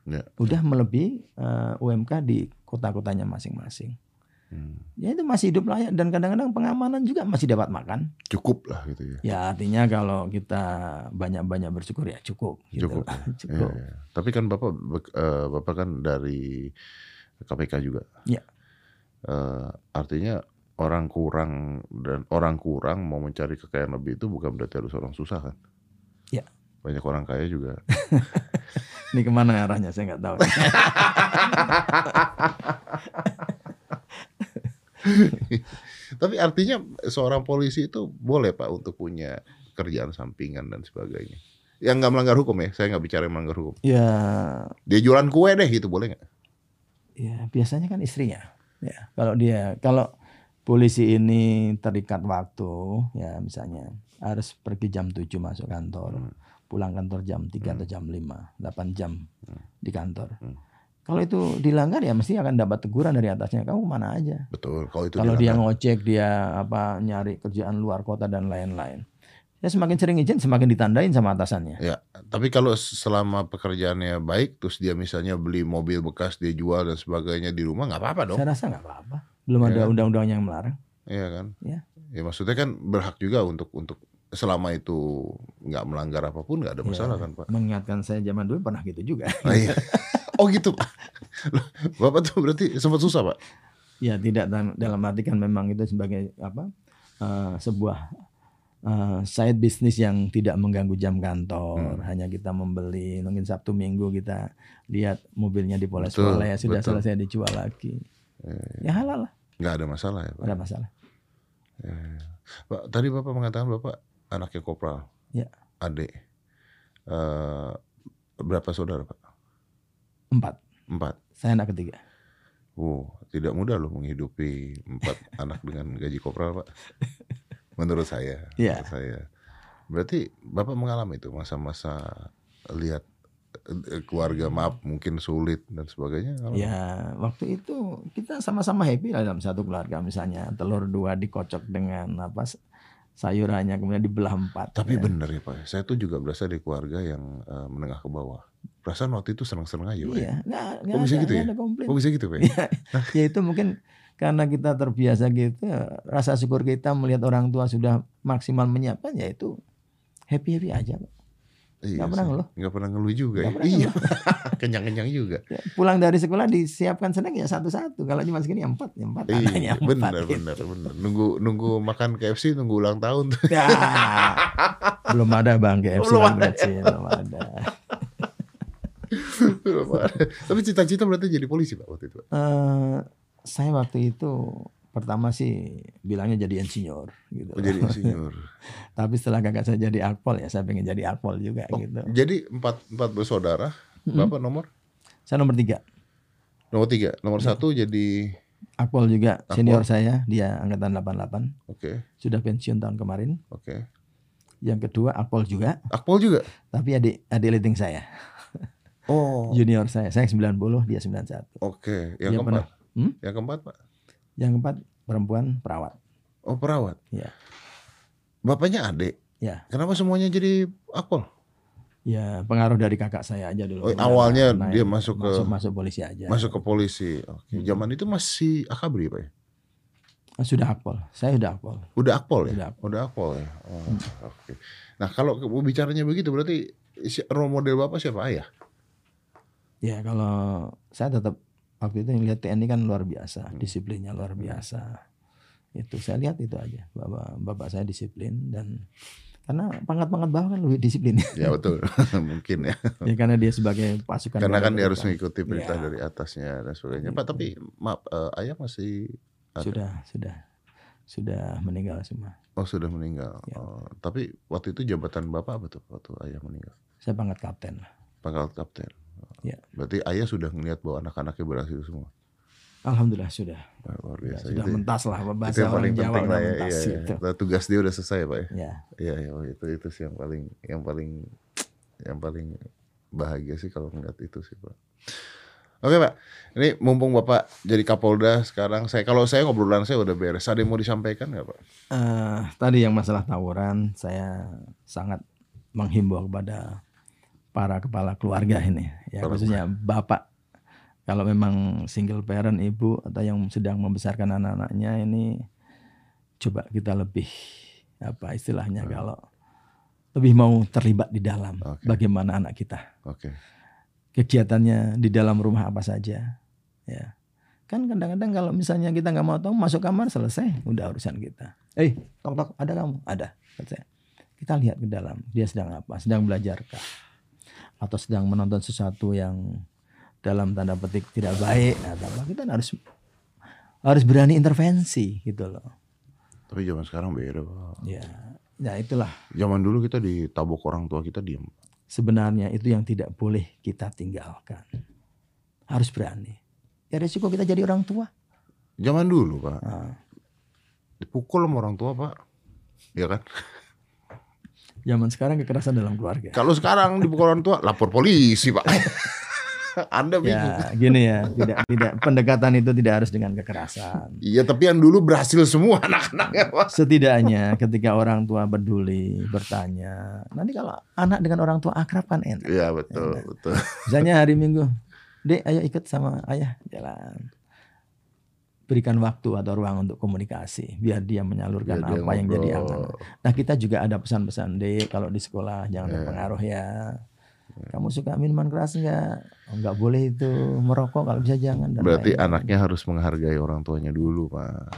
Ya. Udah melebihi eh, UMK di kota-kotanya masing-masing. Hmm. Ya itu masih hidup layak dan kadang-kadang pengamanan juga masih dapat makan. Cukup lah gitu ya. Ya artinya kalau kita banyak-banyak bersyukur ya cukup. Gitu. Cukup. Cukup. Ya, ya. Tapi kan Bapak eh, Bapak kan dari KPK juga. Ya. Eh, artinya orang kurang dan orang kurang mau mencari kekayaan lebih itu bukan berarti harus orang susah kan? Ya. Banyak orang kaya juga. Ini ke mana arahnya saya nggak tahu. Tapi artinya seorang polisi itu boleh Pak untuk punya kerjaan sampingan dan sebagainya. Yang nggak melanggar hukum ya, saya nggak bicara yang melanggar hukum. ya, Dia jualan kue deh gitu boleh nggak? ya biasanya kan istrinya. Ya kalau dia kalau polisi ini terikat waktu, ya misalnya harus pergi jam 7 masuk kantor, Hmm. pulang kantor jam 3 Hmm. atau jam 5, 8 jam Hmm. di kantor. Hmm. Kalau itu dilanggar ya mesti akan dapat teguran dari atasnya. Kamu mana aja? Betul. Kalau itu Kalau dia dilanggar. ngocek, dia apa nyari kerjaan luar kota dan lain-lain. Ya semakin sering izin semakin ditandain sama atasannya. Ya, tapi kalau selama pekerjaannya baik, terus dia misalnya beli mobil bekas dia jual dan sebagainya di rumah nggak apa-apa dong, Saya rasa nggak apa-apa. Belum Ya ada kan? undang-undang yang melarang. Iya kan? Ya. Ya maksudnya kan berhak juga untuk untuk selama itu nggak melanggar apa pun nggak ada masalah Ya. kan pak? Mengingatkan saya zaman dulu pernah gitu juga. Oh, iya. oh gitu pak? Bapak tuh berarti sempat susah pak? ya tidak dalam, dalam arti kan memang itu sebagai apa eh, sebuah eh, side bisnis yang tidak mengganggu jam kantor. Hmm. Hanya kita membeli mungkin Sabtu Minggu kita lihat mobilnya dipoles-poles sudah betul. selesai dijual lagi. Ya halal lah, Nggak ada masalah ya pak? nggak ada masalah. Pak, tadi bapak mengatakan bapak anaknya kopral. Ya. Adik. Eh, berapa saudara pak? Empat. Empat. Saya anak ketiga. Wow, tidak mudah loh menghidupi empat anak dengan gaji kopral pak. Menurut saya. Iya. Menurut saya. Berarti bapak mengalami itu masa-masa lihat keluarga maaf mungkin sulit dan sebagainya. ngalami? Ya, waktu itu kita sama-sama happy lah dalam satu keluarga. Misalnya telur dua dikocok dengan apa sayurannya kemudian dibelah empat. Tapi ya. benar ya pak, saya tuh juga berasal dari keluarga yang eh, menengah ke bawah. Perasaan waktu itu senang-senang aja pak. ya? Iya, nggak, nggak bisa gitu ya? ada komplain. Oh bisa gitu pak? Iya, ya itu mungkin karena kita terbiasa gitu, ya, rasa syukur kita melihat orang tua sudah maksimal menyiapkan, ya itu happy happy aja. Pak. Iya Nggak pernah ngeluh. Nggak pernah ngeluh juga ya? Iya. Kenyang-kenyang juga. Ya, pulang dari sekolah disiapkan snack ya satu-satu. Kalau cuma segini ya empat, ya empat. Iya, empat. benar, gitu. benar, benar. Nunggu, nunggu makan KFC, nunggu ulang tahun. tuh. Ya, belum ada bang KFC Belum ada Kecil, belum ada. Belum ada. Tapi cita-cita berarti jadi polisi pak waktu itu. Eh, saya waktu itu pertama sih bilangnya jadi insinyur gitu. Oh, jadi insinyur. Tapi setelah kakak saya jadi akpol ya saya pengen jadi akpol juga Oh, gitu. Jadi empat empat bersaudara. Bapak nomor Saya nomor tiga. nomor tiga. Nomor Iya. satu jadi Akpol juga Akpol. senior saya, dia angkatan 88, oke sudah pensiun tahun kemarin. oke. Yang kedua Akpol juga, Akpol juga. tapi adik adik leading saya, Oh junior saya. Saya 90, dia 91. oke. Yang Dia keempat. pernah- Hmm? Yang keempat pak. Yang keempat perempuan perawat. Oh perawat. Ya. Bapaknya adik. Ya. Kenapa semuanya jadi akpol? Ya pengaruh dari kakak saya aja dulu. Oh, awalnya naik- dia masuk ke- masuk, masuk polisi aja. Masuk ke polisi. Oke. Hmm. Zaman itu masih akabri pak ya? Ah, Sudah akpol, saya sudah akpol. Udah akpol ya? Udah akpol. Udah akpol ya. Oh, Oke. Nah kalau bicaranya begitu berarti role model bapak siapa ayah? Ya kalau saya tetap waktu itu lihat TNI kan luar biasa, Hmm. disiplinnya luar biasa. Itu saya lihat itu aja, bapak bapak saya disiplin dan karena pangkat-pangkat bawah kan lebih disiplin. Ya betul. Mungkin ya. ya karena dia sebagai pasukan. Karena kan dia harus mengikuti perintah Ya. dari atasnya dan sebagainya. Pak Gitu. tapi maaf eh, ayah masih ada. sudah sudah sudah meninggal semua. Oh sudah meninggal. Ya. Oh, tapi waktu itu jabatan bapak apa tuh waktu ayah meninggal? Saya pangkat kapten lah. Pangkat kapten. Ya. Berarti ayah sudah melihat bahwa anak-anaknya berhasil semua. Alhamdulillah sudah. Wah, luar Ya, biasa. sudah itu, mentas lah itu bahasa yang orang paling Jawa penting udah lah ya. mentas Iya, itu. iya. Tugas dia udah selesai pak ya. Ya. Iya, iya, oh, itu itu sih yang paling yang paling yang paling bahagia sih kalau ngeliat itu sih pak. Oke pak, ini mumpung bapak jadi Kapolda sekarang, saya kalau saya ngobrolan saya udah beres. Ada yang mau disampaikan nggak pak? Eh, tadi yang masalah tawuran, saya sangat menghimbau kepada para kepala keluarga ini, ya Para- khususnya bapak. Kalau memang single parent ibu atau yang sedang membesarkan anak-anaknya ini, coba kita lebih apa istilahnya kalau lebih mau terlibat di dalam Oke. bagaimana anak kita. Oke, kegiatannya di dalam rumah apa saja, ya. Kan kadang-kadang kalau misalnya kita nggak mau tahu masuk kamar selesai udah urusan kita. Eh. Tok tok ada kamu? Ada selesai. Kita lihat ke dalam dia sedang apa sedang belajar kah atau sedang menonton sesuatu yang dalam tanda petik tidak baik atau apa kita harus harus berani intervensi gitu loh. Tapi zaman sekarang beda pak. ya ya itulah. Zaman dulu kita ditabok orang tua kita diem. sebenarnya itu yang tidak boleh kita tinggalkan. Harus berani. Ya resiko kita jadi orang tua. Zaman dulu pak, Nah, dipukul sama orang tua pak, ya kan? Zaman sekarang kekerasan dalam keluarga. Kalau sekarang dipukul orang tua, lapor polisi pak. Anda bingung. Ya, gini ya, tidak tidak pendekatan itu tidak harus dengan kekerasan. Iya, tapi yang dulu berhasil semua anak-anaknya pak. Setidaknya ketika orang tua peduli, bertanya. Nanti kalau anak dengan orang tua akrab kan enak. Iya betul betul. Misalnya hari Minggu, Dek, ayo ikut sama ayah jalan. Berikan waktu atau ruang untuk komunikasi biar dia menyalurkan Biar dia apa yang jadi amanah. Nah, kita juga ada pesan-pesan, Dek, kalau di sekolah jangan Iya. terpengaruh ya. Kamu suka minuman keras enggak? Oh, enggak boleh itu merokok kalau bisa jangan dan Berarti lain-lain. anaknya harus menghargai orang tuanya dulu, Pak.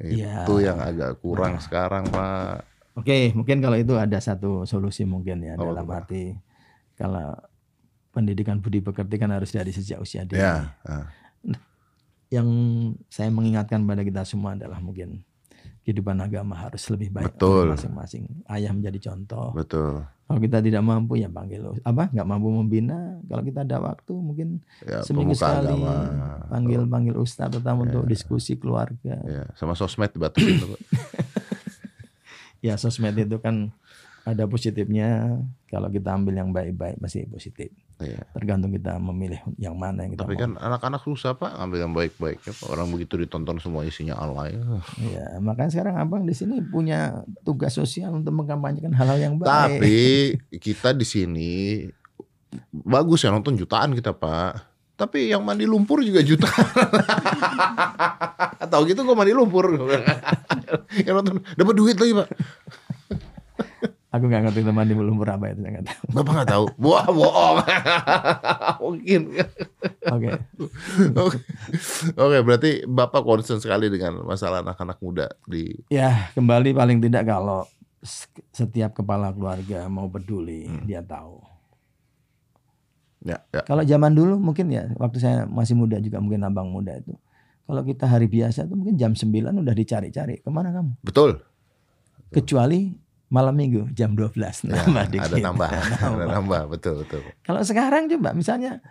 Iya. Itu yang agak kurang sekarang, Pak. Oke, mungkin kalau itu ada satu solusi mungkin ya Apa dalam Pak? arti kalau pendidikan budi pekerti kan harus dari sejak usia dini. Ya. ah. Yang saya mengingatkan pada kita semua adalah mungkin kehidupan agama harus lebih baik masing-masing. Ayah menjadi contoh. Betul. Kalau kita tidak mampu ya panggil apa nggak mampu membina. Kalau kita ada waktu mungkin Ya, seminggu sekali agama. panggil panggil ustadz atau untuk diskusi keluarga. Ya, sama sosmed tuh, Pak. Ya sosmed itu kan ada positifnya. Kalau kita ambil yang baik-baik masih positif. Iya. Tergantung kita memilih yang mana yang kita Tapi mau. kan anak-anak susah Pak ngambil yang baik-baik ya, Pak. Orang begitu ditonton semua isinya alay. Ya, makanya sekarang abang di sini punya tugas sosial untuk mengkampanyekan hal-hal yang baik. Tapi kita di sini bagus ya nonton jutaan kita Pak. Tapi yang mandi lumpur juga jutaan. Tahu gitu kok mandi lumpur. yang nonton dapat duit lagi Pak. Aku nggak ngerti teman di lumpur apa itu, nggak tahu. Bapak nggak tahu. Wah bohong. Mungkin. Oke, Oke. Oke, berarti Bapak concern sekali dengan masalah anak-anak muda di ya kembali paling tidak kalau setiap kepala keluarga mau peduli, dia tahu. ya, ya. Kalau zaman dulu mungkin ya, waktu saya masih muda juga mungkin abang muda itu. Kalau kita hari biasa itu mungkin jam 9 udah dicari-cari. Ke mana kamu? Betul. Kecuali malam minggu jam 12. Ya, Nambah ada dikit. nambah, ada Nambah. betul betul. Kalau sekarang coba misalnya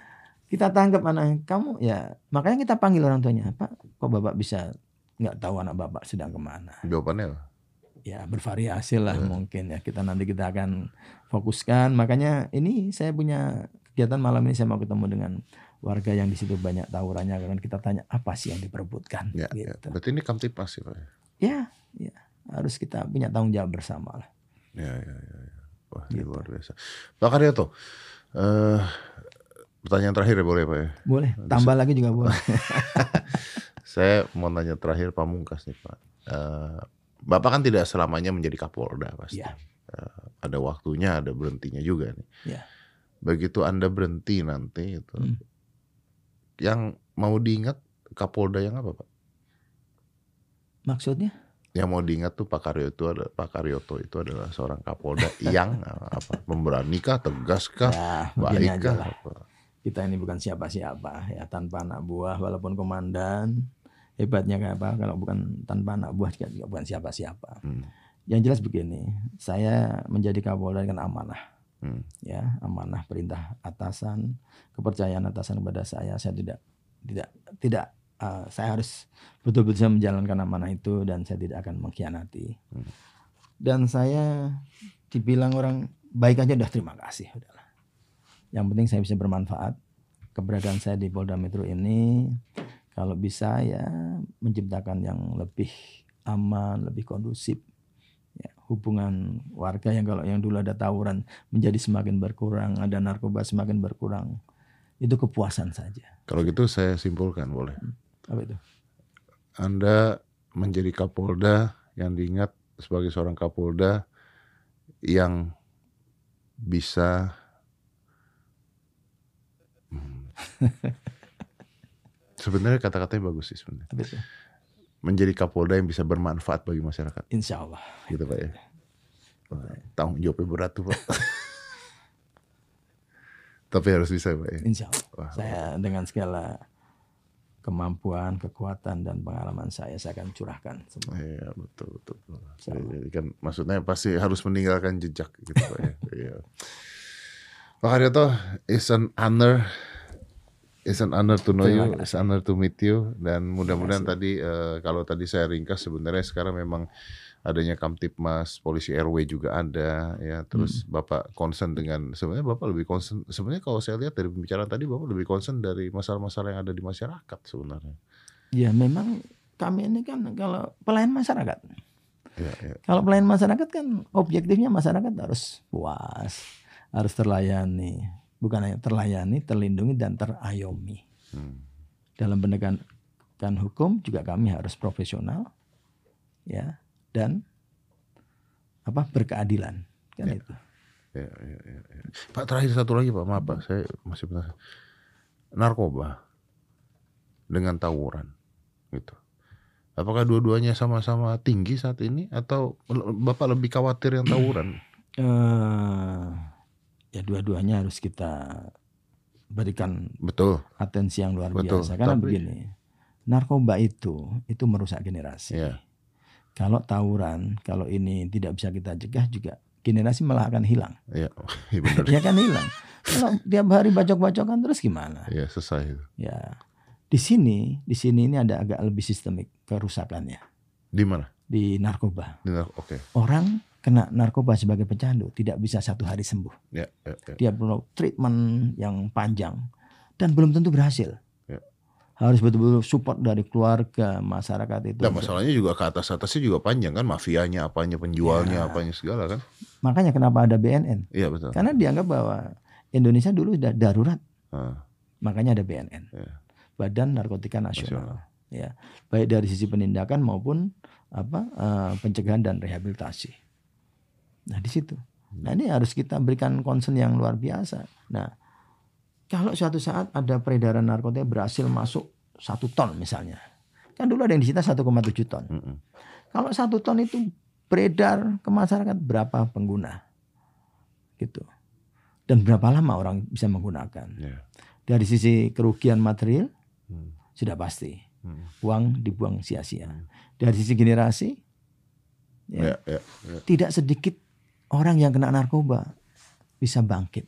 kita tangkap anak kamu ya makanya kita panggil orang tuanya Pak kok bapak bisa nggak tahu anak bapak sedang ke mana Jawabannya apa? ya bervariasi lah mungkin ya kita nanti kita akan fokuskan makanya ini saya punya kegiatan malam ini saya mau ketemu dengan warga yang di situ banyak tawurannya akan kita tanya apa sih yang diperebutkan Ya, ya. gitu Berarti ini kamtipas sih Pak. ya ya harus kita punya tanggung jawab bersama lah Ya, ya, ya. ya. Wah, Gitu. ini luar biasa. Pak Karyoto, eh pertanyaan terakhir ya boleh Pak ya? boleh tambah lagi juga boleh Saya mau nanya terakhir Pamungkas nih Pak. Eh, Bapak kan tidak selamanya menjadi Kapolda pasti. ya Ada waktunya, ada berhentinya juga nih. Ya. Begitu Anda berhenti nanti itu, Hmm. yang mau diingat Kapolda yang apa Pak? maksudnya Yang mau diingat tuh Pak Karyoto ada Pak Karyoto itu adalah seorang Kapolda yang eh, apa? Pemberanikah, tegaskah, ya begini aja baikkah? apa? kita ini bukan siapa-siapa ya tanpa anak buah walaupun komandan hebatnya kayak apa kalau bukan tanpa anak buah juga juga bukan siapa-siapa Hmm. yang jelas begini saya menjadi kapolda dengan amanah Hmm. ya amanah perintah atasan kepercayaan atasan kepada saya saya tidak tidak tidak uh, saya harus betul-betul menjalankan amanah itu dan saya tidak akan mengkhianati. Hmm. dan saya dibilang orang baik aja udah terima kasih udahlah. Yang penting saya bisa bermanfaat. Keberadaan saya di Polda Metro ini kalau bisa ya menciptakan yang lebih aman lebih kondusif ya, hubungan warga yang kalau yang dulu ada tawuran menjadi semakin berkurang ada narkoba semakin berkurang itu kepuasan saja. Kalau gitu saya simpulkan boleh. Apa itu Anda menjadi Kapolda yang diingat sebagai seorang Kapolda yang bisa Hmm. sebenarnya kata-katanya bagus sih sebenarnya. Menjadi Kapolda yang bisa bermanfaat bagi masyarakat, Insya Allah gitu Pak ya. Wah, Tanggung jawabnya berat tuh Pak. Tapi harus bisa Pak ya. Insya Allah Wah, saya dengan segala kemampuan kekuatan dan pengalaman saya saya akan curahkan semua Iya betul betul. betul. Sama. Jadi kan maksudnya pasti harus meninggalkan jejak gitu Pak ya. Iya. Pak Haryoto, it's an honor, it's an honor to know you, it's an honor to meet you, dan mudah-mudahan tadi eh, kalau tadi saya ringkas sebenarnya sekarang memang adanya Kamtipmas, polisi RW juga ada, ya. Terus Bapak concern dengan sebenarnya Bapak lebih concern, sebenarnya kalau saya lihat dari pembicaraan tadi Bapak lebih concern dari masalah-masalah yang ada di masyarakat sebenarnya. ya memang kami ini kan kalau pelayan masyarakat Ya, ya. Kalau pelayan masyarakat kan objektifnya masyarakat harus puas, harus terlayani, bukan hanya terlayani, terlindungi dan terayomi. Hmm. Dalam penegakan hukum juga kami harus profesional, ya dan apa berkeadilan kan Ya. itu. Ya, ya, ya, ya. Pak terakhir satu lagi Pak, maaf Pak, saya masih penasaran. Narkoba dengan tawuran, gitu. Apakah dua-duanya sama-sama tinggi saat ini atau Bapak lebih khawatir yang tawuran? Eh, ya dua-duanya harus kita berikan Betul, atensi yang luar Betul, biasa karena tapi- begini narkoba itu itu merusak generasi Iya. Kalau tawuran, kalau ini tidak bisa kita cegah juga generasi malah akan hilang. Iya, iya benar. ya kan hilang. Kalau tiap hari bacok-bacokan terus gimana? Iya, selesai itu. Ya. Di sini, di sini ini ada agak lebih sistemik kerusakannya. Di mana? Di narkoba. Di nar- Oke. Orang kena narkoba sebagai pecandu tidak bisa satu hari sembuh. Ya, ya, ya. Dia perlu treatment yang panjang dan belum tentu berhasil. Harus betul-betul support dari keluarga, masyarakat itu. Nah, masalahnya juga ke atas atasnya juga panjang kan, mafianya, apanya, penjualnya, Ya. apanya segala kan? Makanya kenapa ada BNN? Iya betul. Karena dianggap bahwa Indonesia dulu sudah darurat, Ah, makanya ada BNN. Ya. Badan Narkotika Nasional. Nasional. Ya, baik dari sisi penindakan maupun apa eh, pencegahan dan rehabilitasi. Nah, di situ. Nah, ini harus kita berikan concern yang luar biasa. Nah, kalau suatu saat ada peredaran narkotika berhasil masuk satu ton misalnya, kan dulu ada yang disita 1,7 ton. mm-mm. Kalau satu ton itu beredar ke masyarakat berapa pengguna, gitu. Dan berapa lama orang bisa menggunakan? Ya. Dari sisi kerugian material Hmm. sudah pasti Hmm. uang dibuang sia-sia. Dari sisi generasi, Ya, ya, ya, ya. tidak sedikit orang yang kena narkoba bisa bangkit.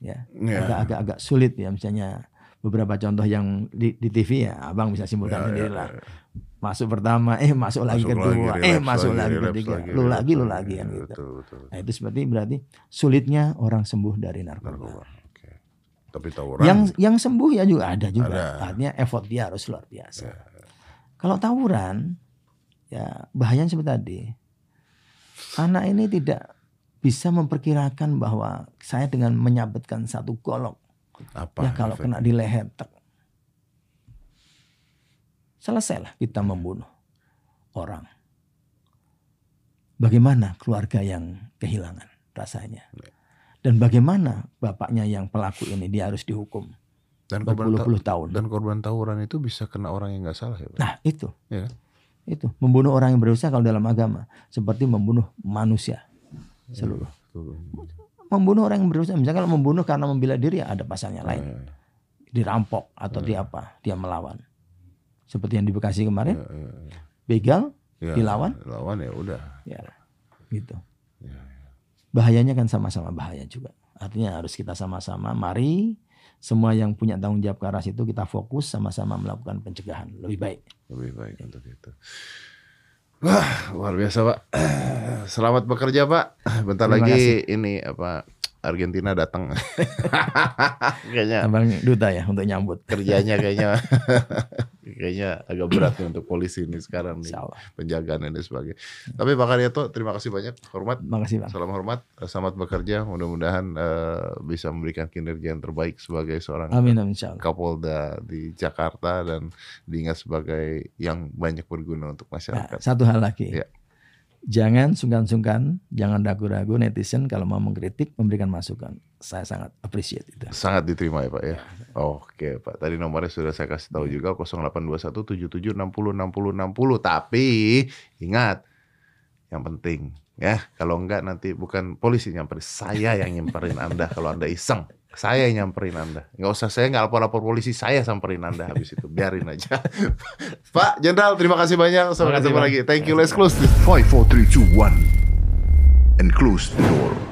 Ya, Ya. agak-agak agak sulit ya misalnya beberapa contoh yang di, di TV ya, abang bisa simpulkan Ya, sendiri lah. ya. Masuk pertama, eh masuk lagi Masuk kedua, lagi, eh masuk lagi, lagi ketiga, lagi, lu lagi, lu lagi kan gitu. Betul, betul. Nah itu seperti berarti sulitnya orang sembuh dari narkoba. Narkoba. Oke. Tapi tawuran. Yang yang sembuh ya juga ada juga. Ada. Artinya effort dia harus luar biasa. Kalau tawuran, ya bahayanya seperti tadi. Anak ini tidak bisa memperkirakan bahwa saya dengan menyabetkan satu golok, apa? ya kalau efek? kena di leher, tek. selesailah kita membunuh orang. Bagaimana keluarga yang kehilangan rasanya? Dan bagaimana bapaknya yang pelaku ini dia harus dihukum dan korban berpuluh-puluh tahun. dan korban tawuran itu bisa kena orang yang nggak salah ya, Pak? Nah itu, kan? itu membunuh orang yang berusaha kalau dalam agama seperti membunuh manusia seluruh. Betul. Membunuh orang yang berusaha, misalnya kalau membunuh karena membela diri ya ada pasalnya lain, Eh, dirampok atau dia apa, dia melawan. Seperti yang di Bekasi kemarin, begal, ya, Dilawan? Lawan ya udah. ya gitu. Ya, Bahayanya kan sama-sama bahaya juga. Artinya harus kita sama-sama, mari semua yang punya tanggung jawab ke arah situ kita fokus sama-sama melakukan pencegahan lebih baik. lebih baik untuk itu. Wah, luar biasa, Pak. Selamat bekerja, Pak. Bentar Terima lagi ini apa Argentina datang. kayaknya Abang duta ya untuk nyambut. kerjanya kayaknya kayaknya agak berat nih untuk polisi ini sekarang nih penjagaan ini sebagainya. Tapi Pak Karyato terima kasih banyak, hormat, Makasih bang. salam hormat, selamat bekerja. Mudah-mudahan eh, bisa memberikan kinerja yang terbaik sebagai seorang Amin amin. Kapolda di Jakarta dan diingat sebagai yang banyak berguna untuk Nah, masyarakat. satu hal lagi. Ya. Jangan sungkan-sungkan, jangan ragu-ragu netizen kalau mau mengkritik, memberikan masukan. Saya sangat appreciate itu. Sangat diterima ya Pak ya. Oke Pak, tadi nomornya sudah saya kasih tahu juga 082177606060. Tapi ingat yang penting ya, kalau enggak nanti bukan polisi nyamperin, saya yang nyamperin Anda kalau Anda iseng. Saya yang nyamperin Anda. Nggak usah saya nggak lapor-lapor polisi, saya samperin Anda habis itu. Biarin aja. Pak Jenderal, terima kasih banyak. Sampai ketemu lagi. Thank you. Let's close this. 5, 4, 3, 2, 1. And close the door.